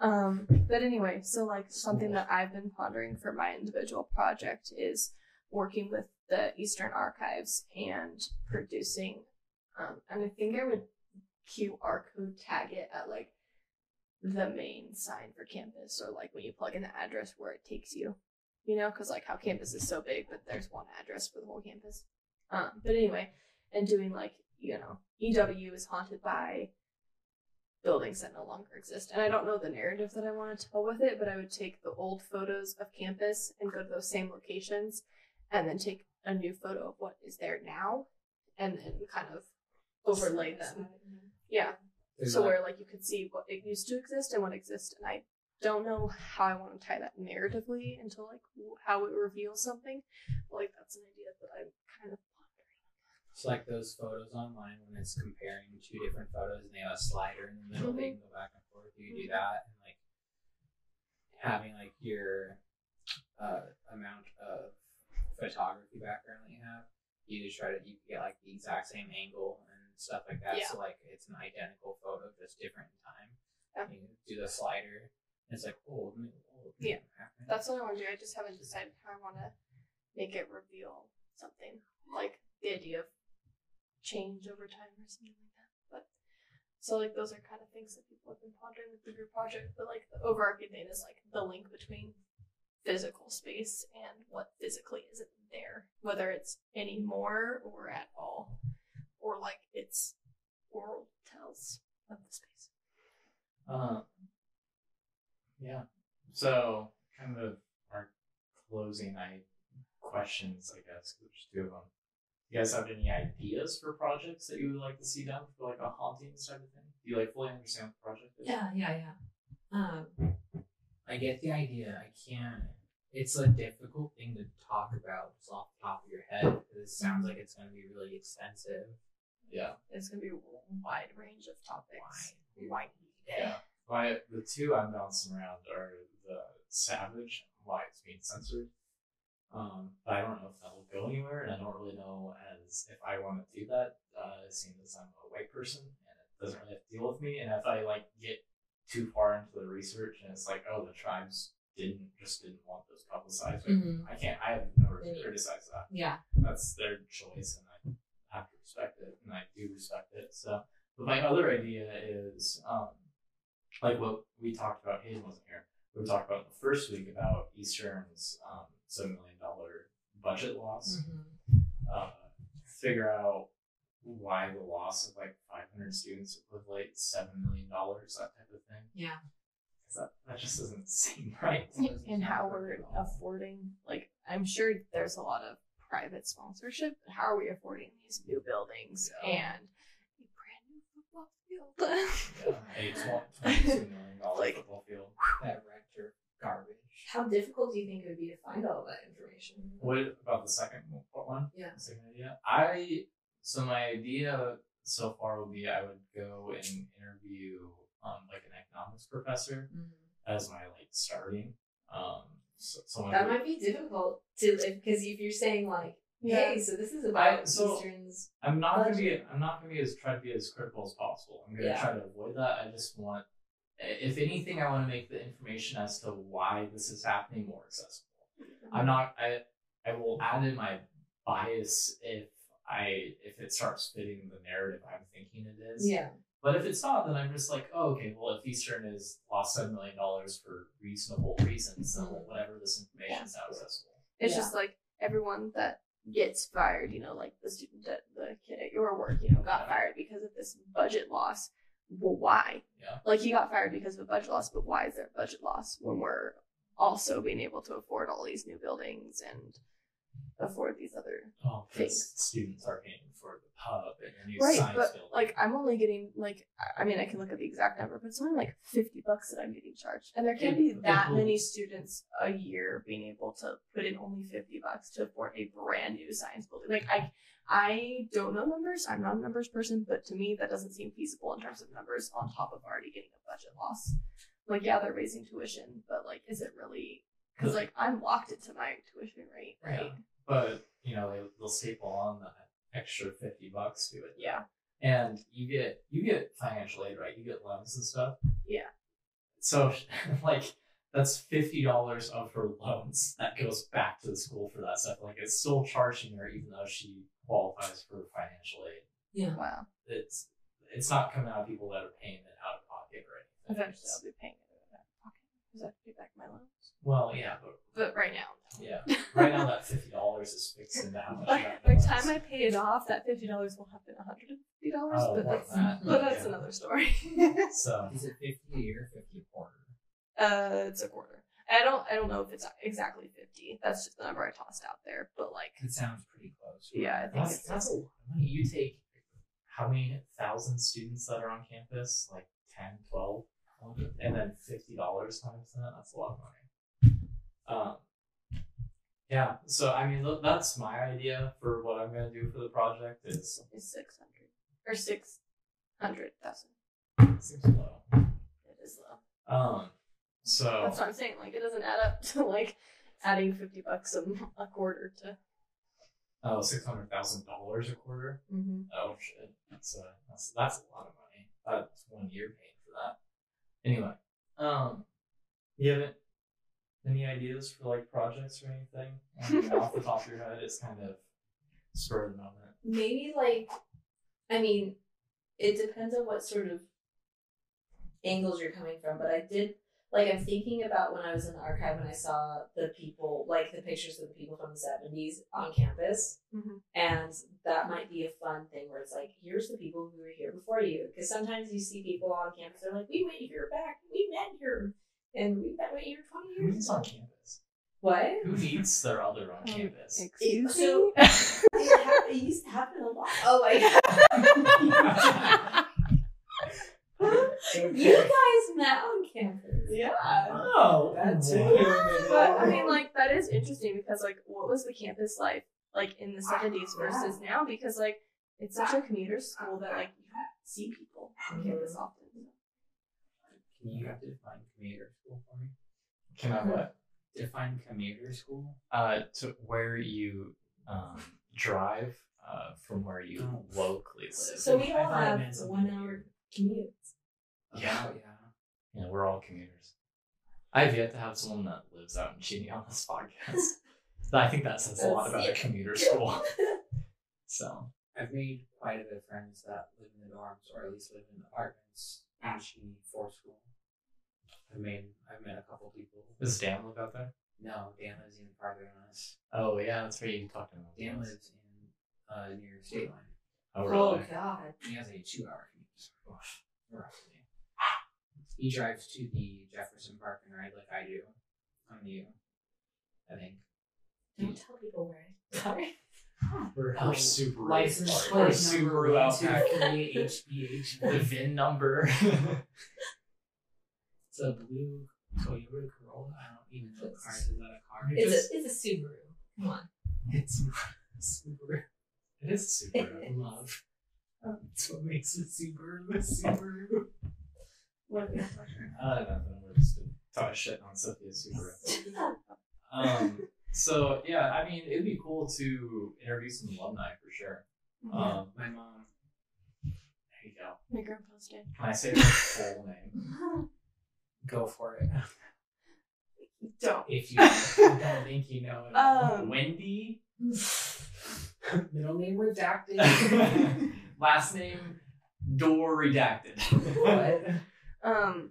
Um, but anyway, so like something that I've been pondering for my individual project is working with the Eastern Archives and producing. Um, and I think I would QR code tag it at like the main sign for campus, or like when you plug in the address where it takes you. You know, because like how campus is so big, but there's one address for the whole campus. Um, but anyway, and doing like you know, EW is haunted by buildings that no longer exist. And I don't know the narrative that I want to tell with it, but I would take the old photos of campus and go to those same locations and then take a new photo of what is there now and then kind of overlay them. Yeah. There's so like- where like you could see what it used to exist and what exists and I don't know how I want to tie that narratively into like how it reveals something. But like that's an idea that I'm kind of pondering. It's like those photos online when it's comparing two different photos and they have a slider in the middle, they can go back and forth. You can do that and like having like your uh, amount of photography background that you have. You just try to you get like the exact same angle and stuff like that. Yeah. So like it's an identical photo, just different in time. Yeah. You do the slider. And it's like oh, old, new, old, oh, new, Yeah. That's what I want to do. I just haven't decided how I want to make it reveal something like the idea of change over time or something like that. But so like those are kind of things that people have been pondering with the group project. But like the overarching thing is like the link between physical space and what physically isn't there, whether it's anymore or at all, or like it's oral tells of the space. Um, yeah. So, kind of our closing I questions, I guess, 'cause there's two of them. You guys have any ideas for projects that you would like to see done for like a haunting type of thing? Do you like fully understand what the project is? Yeah, yeah, yeah. Um, I get the idea. I can't. It's a difficult thing to talk about just off the top of your head because it sounds like it's going to be really extensive. Yeah. It's gonna be a wide range of topics. Wide. Yeah. Why the two I'm bouncing around are the Savage, why it's being censored. Um, but I don't know if that will go anywhere, and I don't really know as if I want to do that, uh, seeing as I'm a white person and it doesn't really have to deal with me. And if I like get too far into the research and it's like, oh, the tribes didn't just didn't want those publicized, like, Mhm. I can't. I have no reason to criticize that yeah. that's their choice and I have to respect it and I do respect it. So but my other idea is um like what we talked about, Hayden wasn't here, we talked about the first week about Eastern's um, seven million dollar budget loss. Uh, figure out why the loss of like 500 students equivalent seven million dollars, that type of thing. Yeah. that, that just doesn't seem right. and how we're affording like i'm sure there's a lot of private sponsorship but how are we affording these new buildings Yeah. and a brand new football field Yeah, a tw- twenty-two million dollar Like- football field. That rector garbage. How difficult do you think it would be to find all that information? What about the second one? Yeah. Second idea. I so my idea so far would be I would go and interview um like an economics professor as my like starting um so, someone That might be difficult to because if you're saying like, hey, so this is about I- so- Eastern's. I'm not gonna be I'm not gonna be as try to be as critical as possible. I'm gonna Yeah. try to avoid that. I just want if anything I want to make the information as to why this is happening more accessible. Mm-hmm. I'm not I I will add in my bias if I if it starts fitting the narrative I'm thinking it is. Yeah. But if it's not, then I'm just like, oh, okay, well, if Eastern is lost seven million dollars for reasonable reasons, then well, whatever this information is now accessible. It's Yeah. just like everyone that gets fired, you know, like the student at the kid at your work, you know, got Yeah. fired because of this budget loss. Well, why? Yeah. Like he got fired because of a budget loss, but why is there a budget loss when we're also being able to afford all these new buildings and afford these other Oh, Things. students are paying for the PUB and a new right? science But building. like I'm only getting like I- I mean I can look at the exact number, but it's only like fifty bucks that I'm getting charged, and there can't be that many students a year being able to put in only fifty bucks to afford a brand new science building. Like I I don't know numbers. I'm not a numbers person, but to me that doesn't seem feasible in terms of numbers on top of already getting a budget loss. Like yeah, they're raising tuition, but like is it really? Because like I'm locked into my tuition rate, right? Yeah. But you know, they, they'll staple on that extra fifty bucks to it. Yeah. And you get you get financial aid, right? You get loans and stuff. Yeah. So like that's fifty dollars of her loans that goes back to the school for that stuff. Like it's still charging her even though she qualifies for financial aid. Yeah. Wow. It's it's not coming out of people that are paying it out of pocket or anything. Eventually, It's- I'll be paying it out because I have to pay back my loans. Well, yeah, but But right now, yeah, right now that fifty dollars is fixed into how much. by you have by in the time I loans. pay it off, that fifty dollars will have been one hundred and fifty dollars. Oh, but more that's than that. but that's Yeah. another story. So Is it 50 a year, 50 a quarter? uh, it's a quarter. I don't I don't know if it's exactly fifty. That's just the number I tossed out there. But like, It sounds pretty close. yeah, I think That's, it's that's a lot of money. You take how many thousand students that are on campus? Like 10, 12? And then $50 times that? That's a lot of money. Um, yeah, so I mean, th- that's my idea for what I'm going to do for the project. Is it's six hundred or six hundred thousand. seems low. It is low. Um, so That's what I'm saying. Like, it doesn't add up to like adding fifty bucks a quarter to. oh, six hundred thousand dollars a quarter. Mm-hmm. Oh shit, that's uh, that's that's a lot of money. That's one year paying for that. Anyway, um, you haven't any ideas for like projects or anything I mean, off the top of your head? It's kind of spur of the moment. Maybe like, I mean, it depends on what sort of angles you're coming from. But I did like I'm thinking about when I was in the archive and I saw the people, like the pictures of the people from the '70s on campus, Mhm. and that might be a fun thing where it's like, here's the people who were here before you. Because sometimes you see people on campus, they're like, we went here back, we met here, and we've met here 20 Who years eats ago. on campus? What? Who meets their other on Um, campus? Excuse so- me. it, ha- it used to happen a lot. Oh my god. You guys met on campus. yeah. Oh, That's what? But I mean, like that is interesting because like, what was the campus life like in the seventies versus now? Because like, it's such a commuter school that like you don't see people on campus often. Can you have to define commuter school for me? Can I what? Define commuter school? Uh, to where you um drive uh from where you Oh. locally live. So we I all thought it have meant one hour commutes. Yeah. Oh, yeah. Yeah, we're all commuters. I have yet to have someone that lives out in Cheney on this podcast. I think that says a lot about a commuter school. So, I've made quite a bit of friends that live in the dorms or at least live in apartments in Cheney for school. I mean, I've met a couple people. Does Dan live out there? No, Dan lives even farther than us. Oh yeah, that's where You talked to him. Dan lives in uh, near state line. Oh really? Oh? God. He has a two-hour commute, roughly. He drives to the Jefferson Park and ride like I do on the U. I think. Don't tell people where. I- Sorry. We're Or oh, Subaru. license plate Subaru number one, two, Outback. HBH. the VIN number. It's a blue Toyota Corolla. I don't even know what car is. Is that a car? It's a, it's a Subaru. Come on. It's a Subaru. it is a Subaru. Love. Oh. That's what makes it Subaru a Subaru. What are we talking I don't know. We're just talking shit on Sophia's Super. Um. So yeah, I mean, it'd be cool to interview some alumni for sure. about? Um. My mom. There you go. My grandpa's dead. Can I say their full name? Go for it. Don't. If you don't think you know it. Um, Wendy. Middle name redacted. Last name Door redacted. what? Um.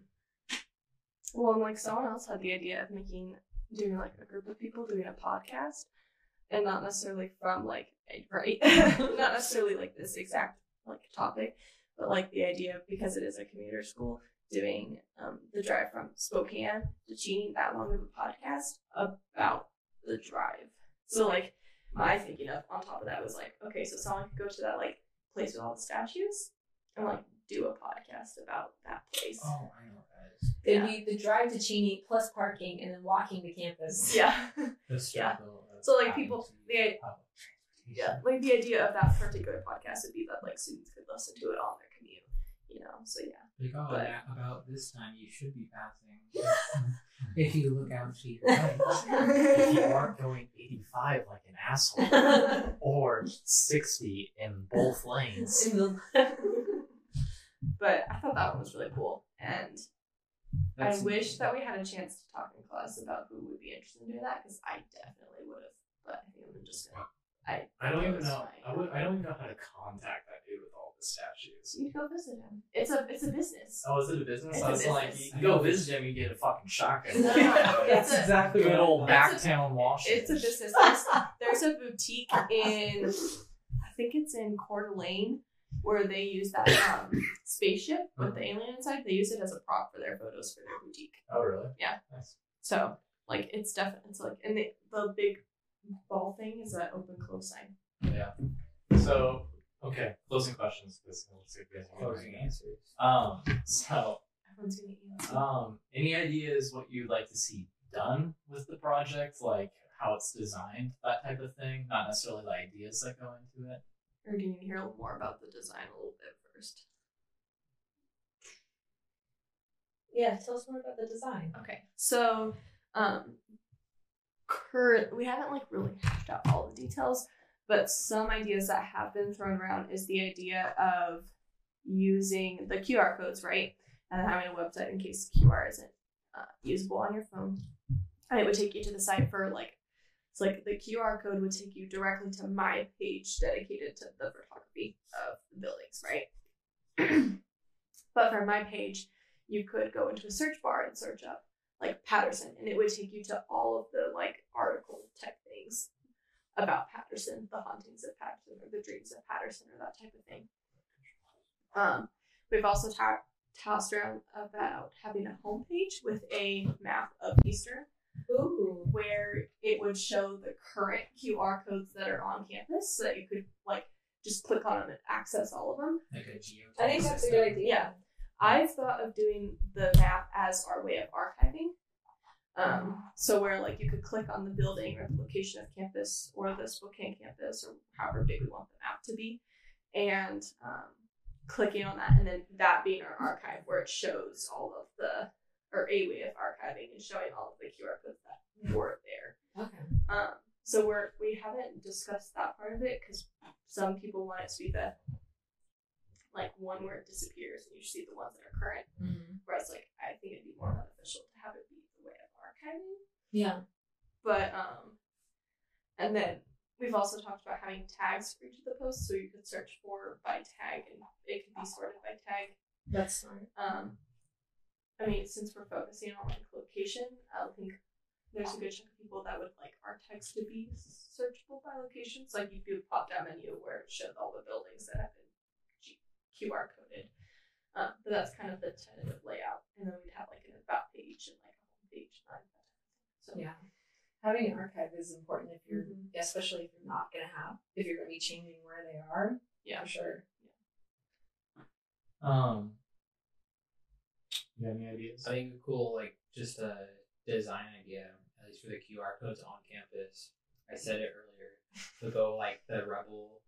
Well, and like someone else had the idea of making doing like a group of people doing a podcast, and not necessarily from like right, not necessarily like this exact like topic, but like the idea of because it is a commuter school doing um, the drive from Spokane to Cheney that long of a podcast about the drive. So like my thinking of on top of that was like okay, so someone could go to that like place with all the statues and like do a podcast about that place. Oh, I know what that is. It'd be the drive to Cheney plus parking and then walking to campus. Yeah. Yeah. So, like, people- the- use public transportation. Yeah. Like the idea of that particular podcast would be that like students could listen to it on their commute. You know. So yeah. Like, oh, But- that- about this time you should be passing. if you look out to your right. if you aren't going 85 like an asshole, or 60 in both lanes. But I thought that one was really cool, and That's- I wish that we had a chance to talk in class about who would be interested in doing that because I definitely would have. But I think I'm just gonna. I I don't even know. fine. I, would, I don't even know how to contact that dude with all the statues. you go visit him. It's a it's a business. Oh, is it a business? It's I a was like, business. you go visit him, you get a fucking shotgun. No, it's a- exactly Good old It's a- Backtown, Washington. It's a business. There's, there's a boutique in, I think it's in Coeur d'Alene, where they use that um, spaceship with the alien inside. They use it as a prop for their photos for their boutique. Oh, really? Yeah. Nice. So like it's definitely it's like and the the big ball thing is an open close sign. Yeah. So, okay, closing questions. This looks like you guys Closing getting answers. Um, so, Everyone's gonna eat. um, any ideas what you'd like to see done with the project, like how it's designed, that type of thing? Not necessarily the ideas that go into it. Or do you need to hear a little more about the design a little bit first? Yeah, tell us more about the design. Okay, so um, current we haven't like really hashed out all the details, but some ideas that have been thrown around is the idea of using the QR codes, right, and then having a website in case QR isn't uh, usable on your phone, and it would take you to the site for like. It's like the QR code would take you directly to my page dedicated to the photography of the buildings, right? but for my page, you could go into a search bar and search up like Patterson, and it would take you to all of the like article type things about Patterson, the hauntings of Patterson, or the dreams of Patterson, or that type of thing. Um, we've also ta- tossed around about having a homepage with a map of Eastern, Ooh. where it would show the current QR codes that are on campus, so that you could like just click on them and access all of them. Like a geo. I think that's a good idea. Yeah. I've thought of doing the map as our way of archiving. Um, so where like you could click on the building or the location of campus or the Spokane campus or however big we want the map to be, and um, clicking on that, and then that being our archive where it shows all of the or a way of archiving and showing all of the QR codes that were there. Okay. Um, so we're we haven't discussed that part of it because some people want it to be the like one where it disappears and you see the ones that are current. Mm-hmm. Whereas like I think it'd be more beneficial to have it be the way of archiving. Yeah. But um, and then we've also talked about having tags for each of the posts, so you could search for by tag and it could be sorted by tag. That's smart. Um, I mean, since we're focusing on like location, I think there's a good chunk of people that would like our text to be searchable by locations. Like you could pop down menu where it showed all the buildings that have been G- QR coded. Um, but that's kind of the tentative layout, and then we'd have like an about page and like a home page. and that kind of thing. So Yeah. Having an archive is important if you're, Mhm. especially if you're not going to have, if you're going to be changing where they are. Yeah. For sure. Um, you have any ideas? I think a cool, like, just a design idea, at least for the QR codes on campus. I said it earlier. To go like the rebel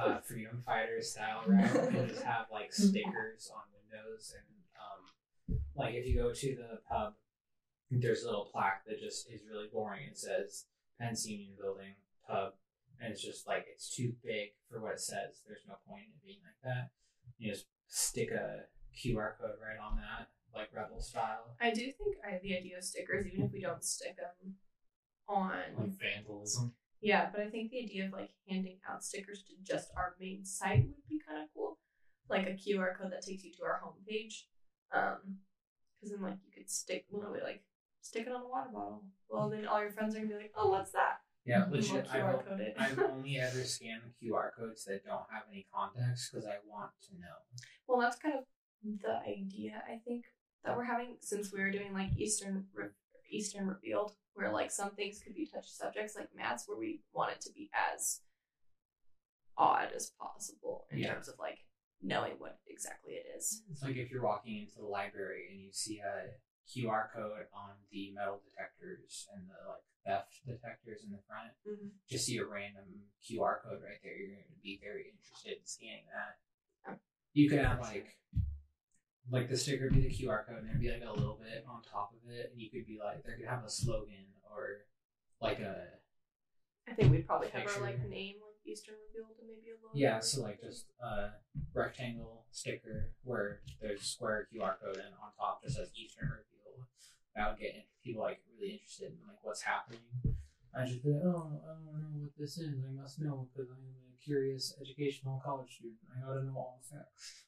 uh, freedom fighter style route and just have like stickers on windows and um, like if you go to the pub, there's a little plaque that just is really boring. It says Pence Union Building pub, and it's just like it's too big for what it says. There's no point in it being like that. You just stick a QR code right on that, like rebel style. I do think I have the idea of stickers, even if we don't stick them on. Like vandalism. Yeah, but I think the idea of like handing out stickers to just our main site would be kind of cool, like a QR code that takes you to our homepage. Um, because then like you could stick literally like stick it on a water bottle. Well, then all your friends are gonna be like, "Oh, what's that?" Yeah, And we'll legit. I've, code it. I've only ever scanned QR codes that don't have any context because I want to know. Well, that's kind of the idea I think that we're having since we were doing like Eastern Re- Eastern Revealed, where like some things could be touchy subjects, like maths, where we want it to be as odd as possible in Yeah. terms of like knowing what exactly it is. It's like if you're walking into the library and you see a QR code on the metal detectors and the like theft detectors in the front, Mhm. just see a random QR code right there, you're going to be very interested in scanning that. Oh. You could have like like the sticker would be the QR code and there'd be like a little bit on top of it, and you could be like there could have a slogan or like a I think we'd probably have our like name like Eastern Revealed and maybe a logo. Yeah, so like just a rectangle sticker where there's a square QR code and on top just says Eastern Reveal. That would get people like really interested in like what's happening. I just be like, oh, I don't know what this is. I must know because I'm a curious educational college student. I gotta know all the facts.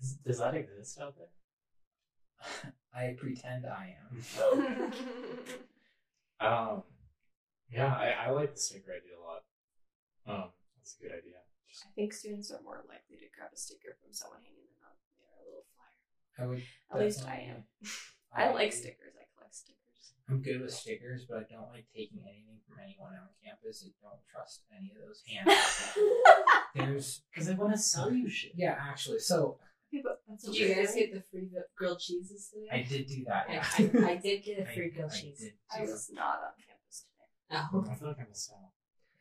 Is, does that exist out there? I pretend I am. Um, yeah, I, I like the sticker idea a lot. Um, that's a good idea. I think students are more likely to grab a sticker from someone hanging them out near a little flyer. I would. At least I am. definitely- I like stickers. I collect stickers. I'm good with stickers, but I don't like taking anything from anyone on campus. I don't trust any of those hands. There's because they want to sell you shit. yeah, actually. So Okay, but Did you guys get the free grilled cheeses today? I did do that. I, Yeah. I, I did get a free grilled I cheese. did I was not on campus today. Oh. I feel like I missed out.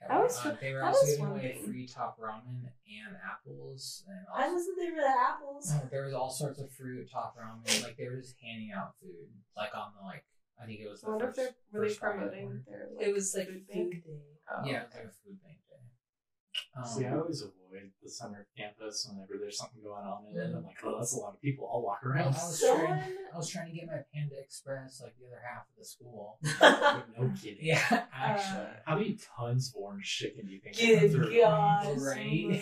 That was Uh, they were also was giving one away free top ramen and apples, and I wasn't there for the apples. Oh, there was all sorts of fruit top ramen. Like they were just handing out food, like on the like I think it was I wonder first, if they're really promoting their. Like, It was like food food bank. day. Oh, yeah, it was like a food bank day. Um, See, I always avoid the summer campus whenever there's something going on in it. I'm like, oh, that's a lot of people. I'll walk around. I was Someone- trying. I was trying to get my Panda Express, like the other half of the school. no kidding. Yeah, actually. How many tons of orange chicken do you think? Good through? God. Right. much.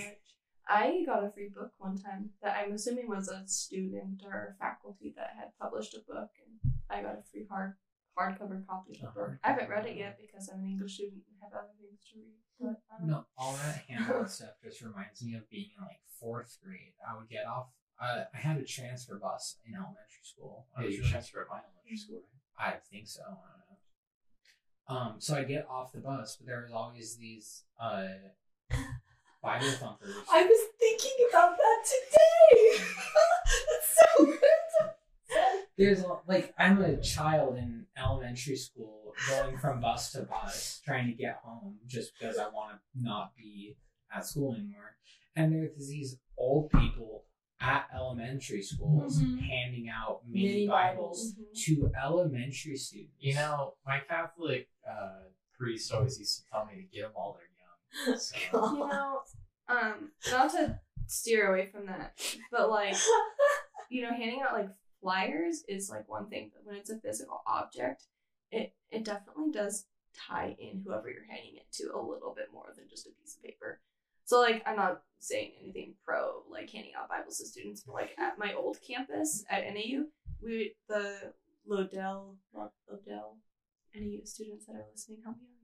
I got a free book one time that I'm assuming was a student or faculty that had published a book, and I got a free hard hardcover copy of the book. I haven't read it yet because I'm an English student and have other things to read. But um, No, all that handout stuff just reminds me of being in like fourth grade. I would get off. Uh, I had a transfer bus in elementary school. I was you transfer at my elementary school, right? I think so. I don't know. Um, so I get off the bus, but there was always these uh Bible thumpers. I was thinking about that today. That's so random. There's like I'm a child in elementary school going from bus to bus trying to get home just because I want to not be at school anymore. And there's these old people at elementary schools Mhm. handing out mini, Mini Bibles, Bibles. to elementary students. You know, my Catholic uh, priest always used to tell me to get them while they're young. So, you know, um, not to steer away from that, but like you know, handing out like flyers is like one thing, but when it's a physical object, it it definitely does tie in whoever you're handing it to a little bit more than just a piece of paper. So like I'm not saying anything pro like handing out Bibles to students, but like at my old campus at NAU, we the Lodell Lodell NAU students that are listening, help me out.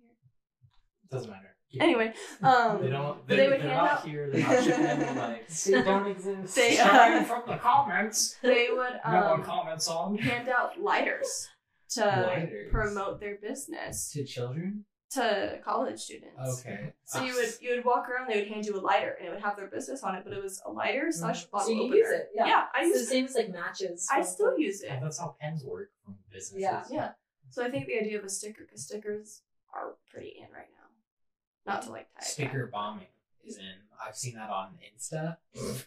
Doesn't matter. Anyway, um, They don't. They, they would they're hand not out- here. They're not shipping any lights. They don't exist. They, uh, from the comments. they would no one um, comments on. hand out lighters to Lighters? promote their business To children? to college students. Okay. So you would you would walk around, they would hand you a lighter, and it would have their business on it, but it was a lighter slash bottle So you opener. use it, yeah. I It's the use it. same as like matches. I from- still use it. Yeah, that's how pens work from businesses. Yeah. Yeah. So I think the idea of a sticker, because stickers are pretty in right now. Not to like tie it Sticker back. bombing is in. I've seen that on Insta.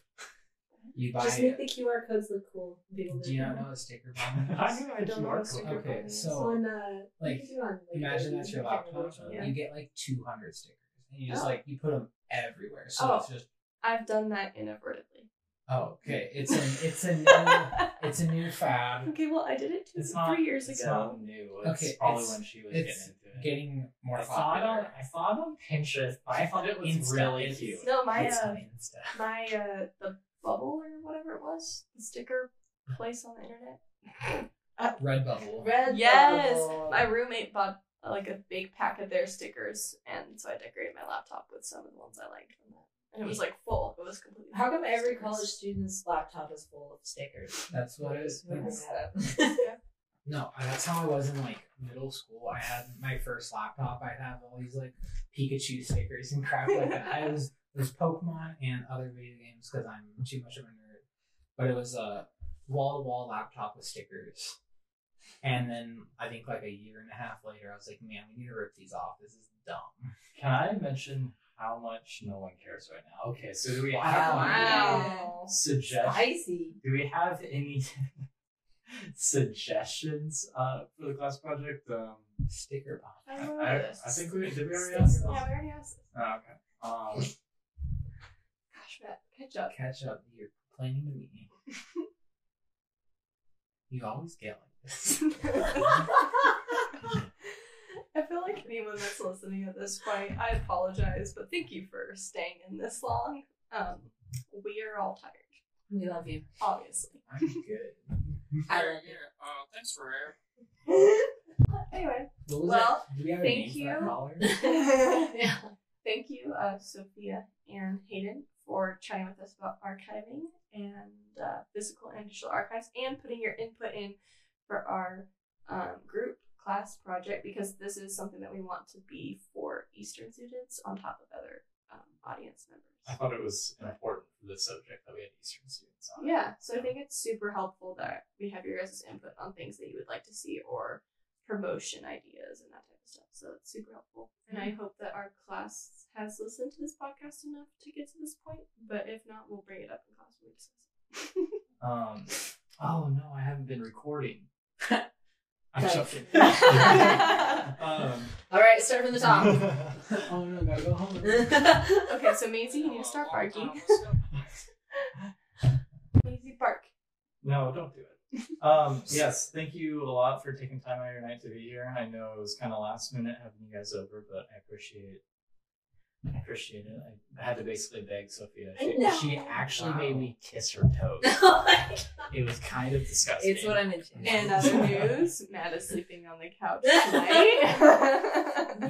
You buy. Just make the QR codes look cool. Do you not know what sticker bombing is? I knew I I don't know QR what sticker code. Okay, so on, uh, like, you can on, like, Imagine that's your laptop. remember which one. Yeah. You get like 200 stickers, and you just Oh. like you put them everywhere. So Oh. it's just I've done that inadvertently. Oh, okay. It's a it's a new it's a new fad. okay, well I did it two, It's not three years it's ago. not new. It's Okay, probably it's- when she was It's getting into it. getting more I saw it on popular. I saw it on Pinterest, but I thought it was Insta really cute. No, my It's uh, Insta. my uh the bubble or whatever it was, the sticker place on the internet. Redbubble. Red Yes, Bubble. my roommate bought uh, like a big pack of their stickers, and so I decorated my laptop with some of the ones I liked from that. And it was like full. It was completely. How come every stickers. college student's laptop is full of stickers? That's what it is. Bring That's- that up. No, that's how I was in like middle school. I had my first laptop. I have all these like Pikachu stickers and crap like that. I was it was Pokemon and other video games because I'm too much of a nerd. But it was a wall to wall laptop with stickers. And then I think like a year and a half later, I was like, man, we need to rip these off. This is dumb. Can I mention how much no one cares right now? Okay, so do we Wow. have Wow. suggestions? Spicy. Do we have any suggestions uh, for the class project? Um, Sticker bomb. I I, I. I think we did we already ask this? Yeah, we already asked. Oh, okay. Um, Gosh, Matt, catch up. Catch up. You're complaining to me. You always get like this. I feel like anyone that's listening at this point, I apologize, but thank you for staying in this long. Um, we are all tired, We love you. obviously. I'm good. I Yeah, love yeah. Uh, thanks for having Anyway, Well, we thank name for that you. yeah. thank you, uh, Sophia and Hayden, for chatting with us about archiving and uh, physical and digital archives, and putting your input in for our um, group class project because this is something that we want to be for Eastern students on top of other um, audience members. I thought it was important for this subject that we had Eastern students on. Yeah, so I think it's super helpful that we have your guys' input on things that you would like to see or promotion ideas and that type of stuff. So it's super helpful. And I hope that our class has listened to this podcast enough to get to this point. But if not, we'll bring it up in class when we discuss it. Um. Oh no, I haven't been recording. I'm Okay. joking. um. All right, start from the top. oh no, gotta go home. okay, so Maisie, you need to start barking. time. Maisie, bark. No, don't do it. Um, yes, thank you a lot for taking time out of your night to be here. I know it was kind of last minute having you guys over, but I appreciate I appreciate it. I had to basically beg Sophia. I She, know. she actually Wow. made me kiss her toes. oh. It was kind of disgusting. It's what I'm into. And other news, Matt is sleeping on the couch tonight.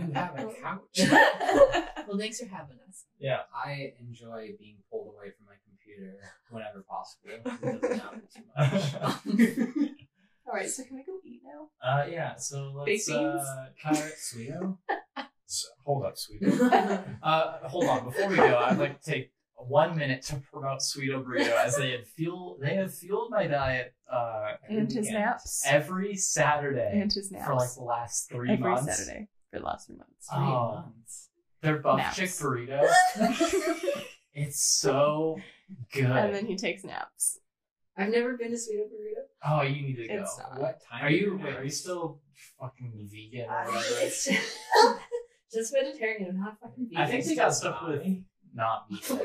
You have a couch. well, thanks for having us. Yeah. I enjoy being pulled away from my computer whenever possible. It doesn't happen too much. All right, so can we go eat now? uh, yeah. So let's. Baked beans? Uh, kind of, Sweeto? So, hold up, Sweeto. Uh, hold on. Before we go, I'd like to take one minute to promote Sweeto Burrito as they have fuel. They have fueled my diet. Uh, And his naps. every Saturday And his naps. for like the last three Every months. Saturday for the last three months. Three Oh. months. Their buff Naps. chick burritos. it's so good. And then he takes naps. I've never been to Sweeto Burrito. oh, you need to go. It's not. What time Are you? Wait, are you still fucking vegan or Uh, whatever? it's just vegetarian. I'm not fucking vegan. I think they got stuff with not meat.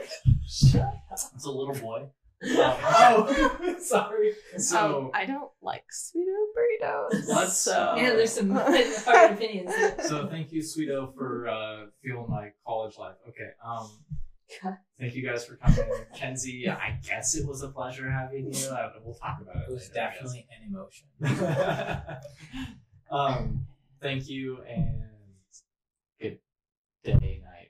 It's a little boy. Oh, sorry. So um, I don't like sweeto burritos. Let's, so. uh, Yeah, there's some hard opinions. so thank you, Sweeto, for uh, fueling my college life. Okay. Um, Thank you guys for coming, Kenzie. I guess it was a pleasure having you. I, we'll talk about it. It was later, definitely an emotion. um, thank you and day, night.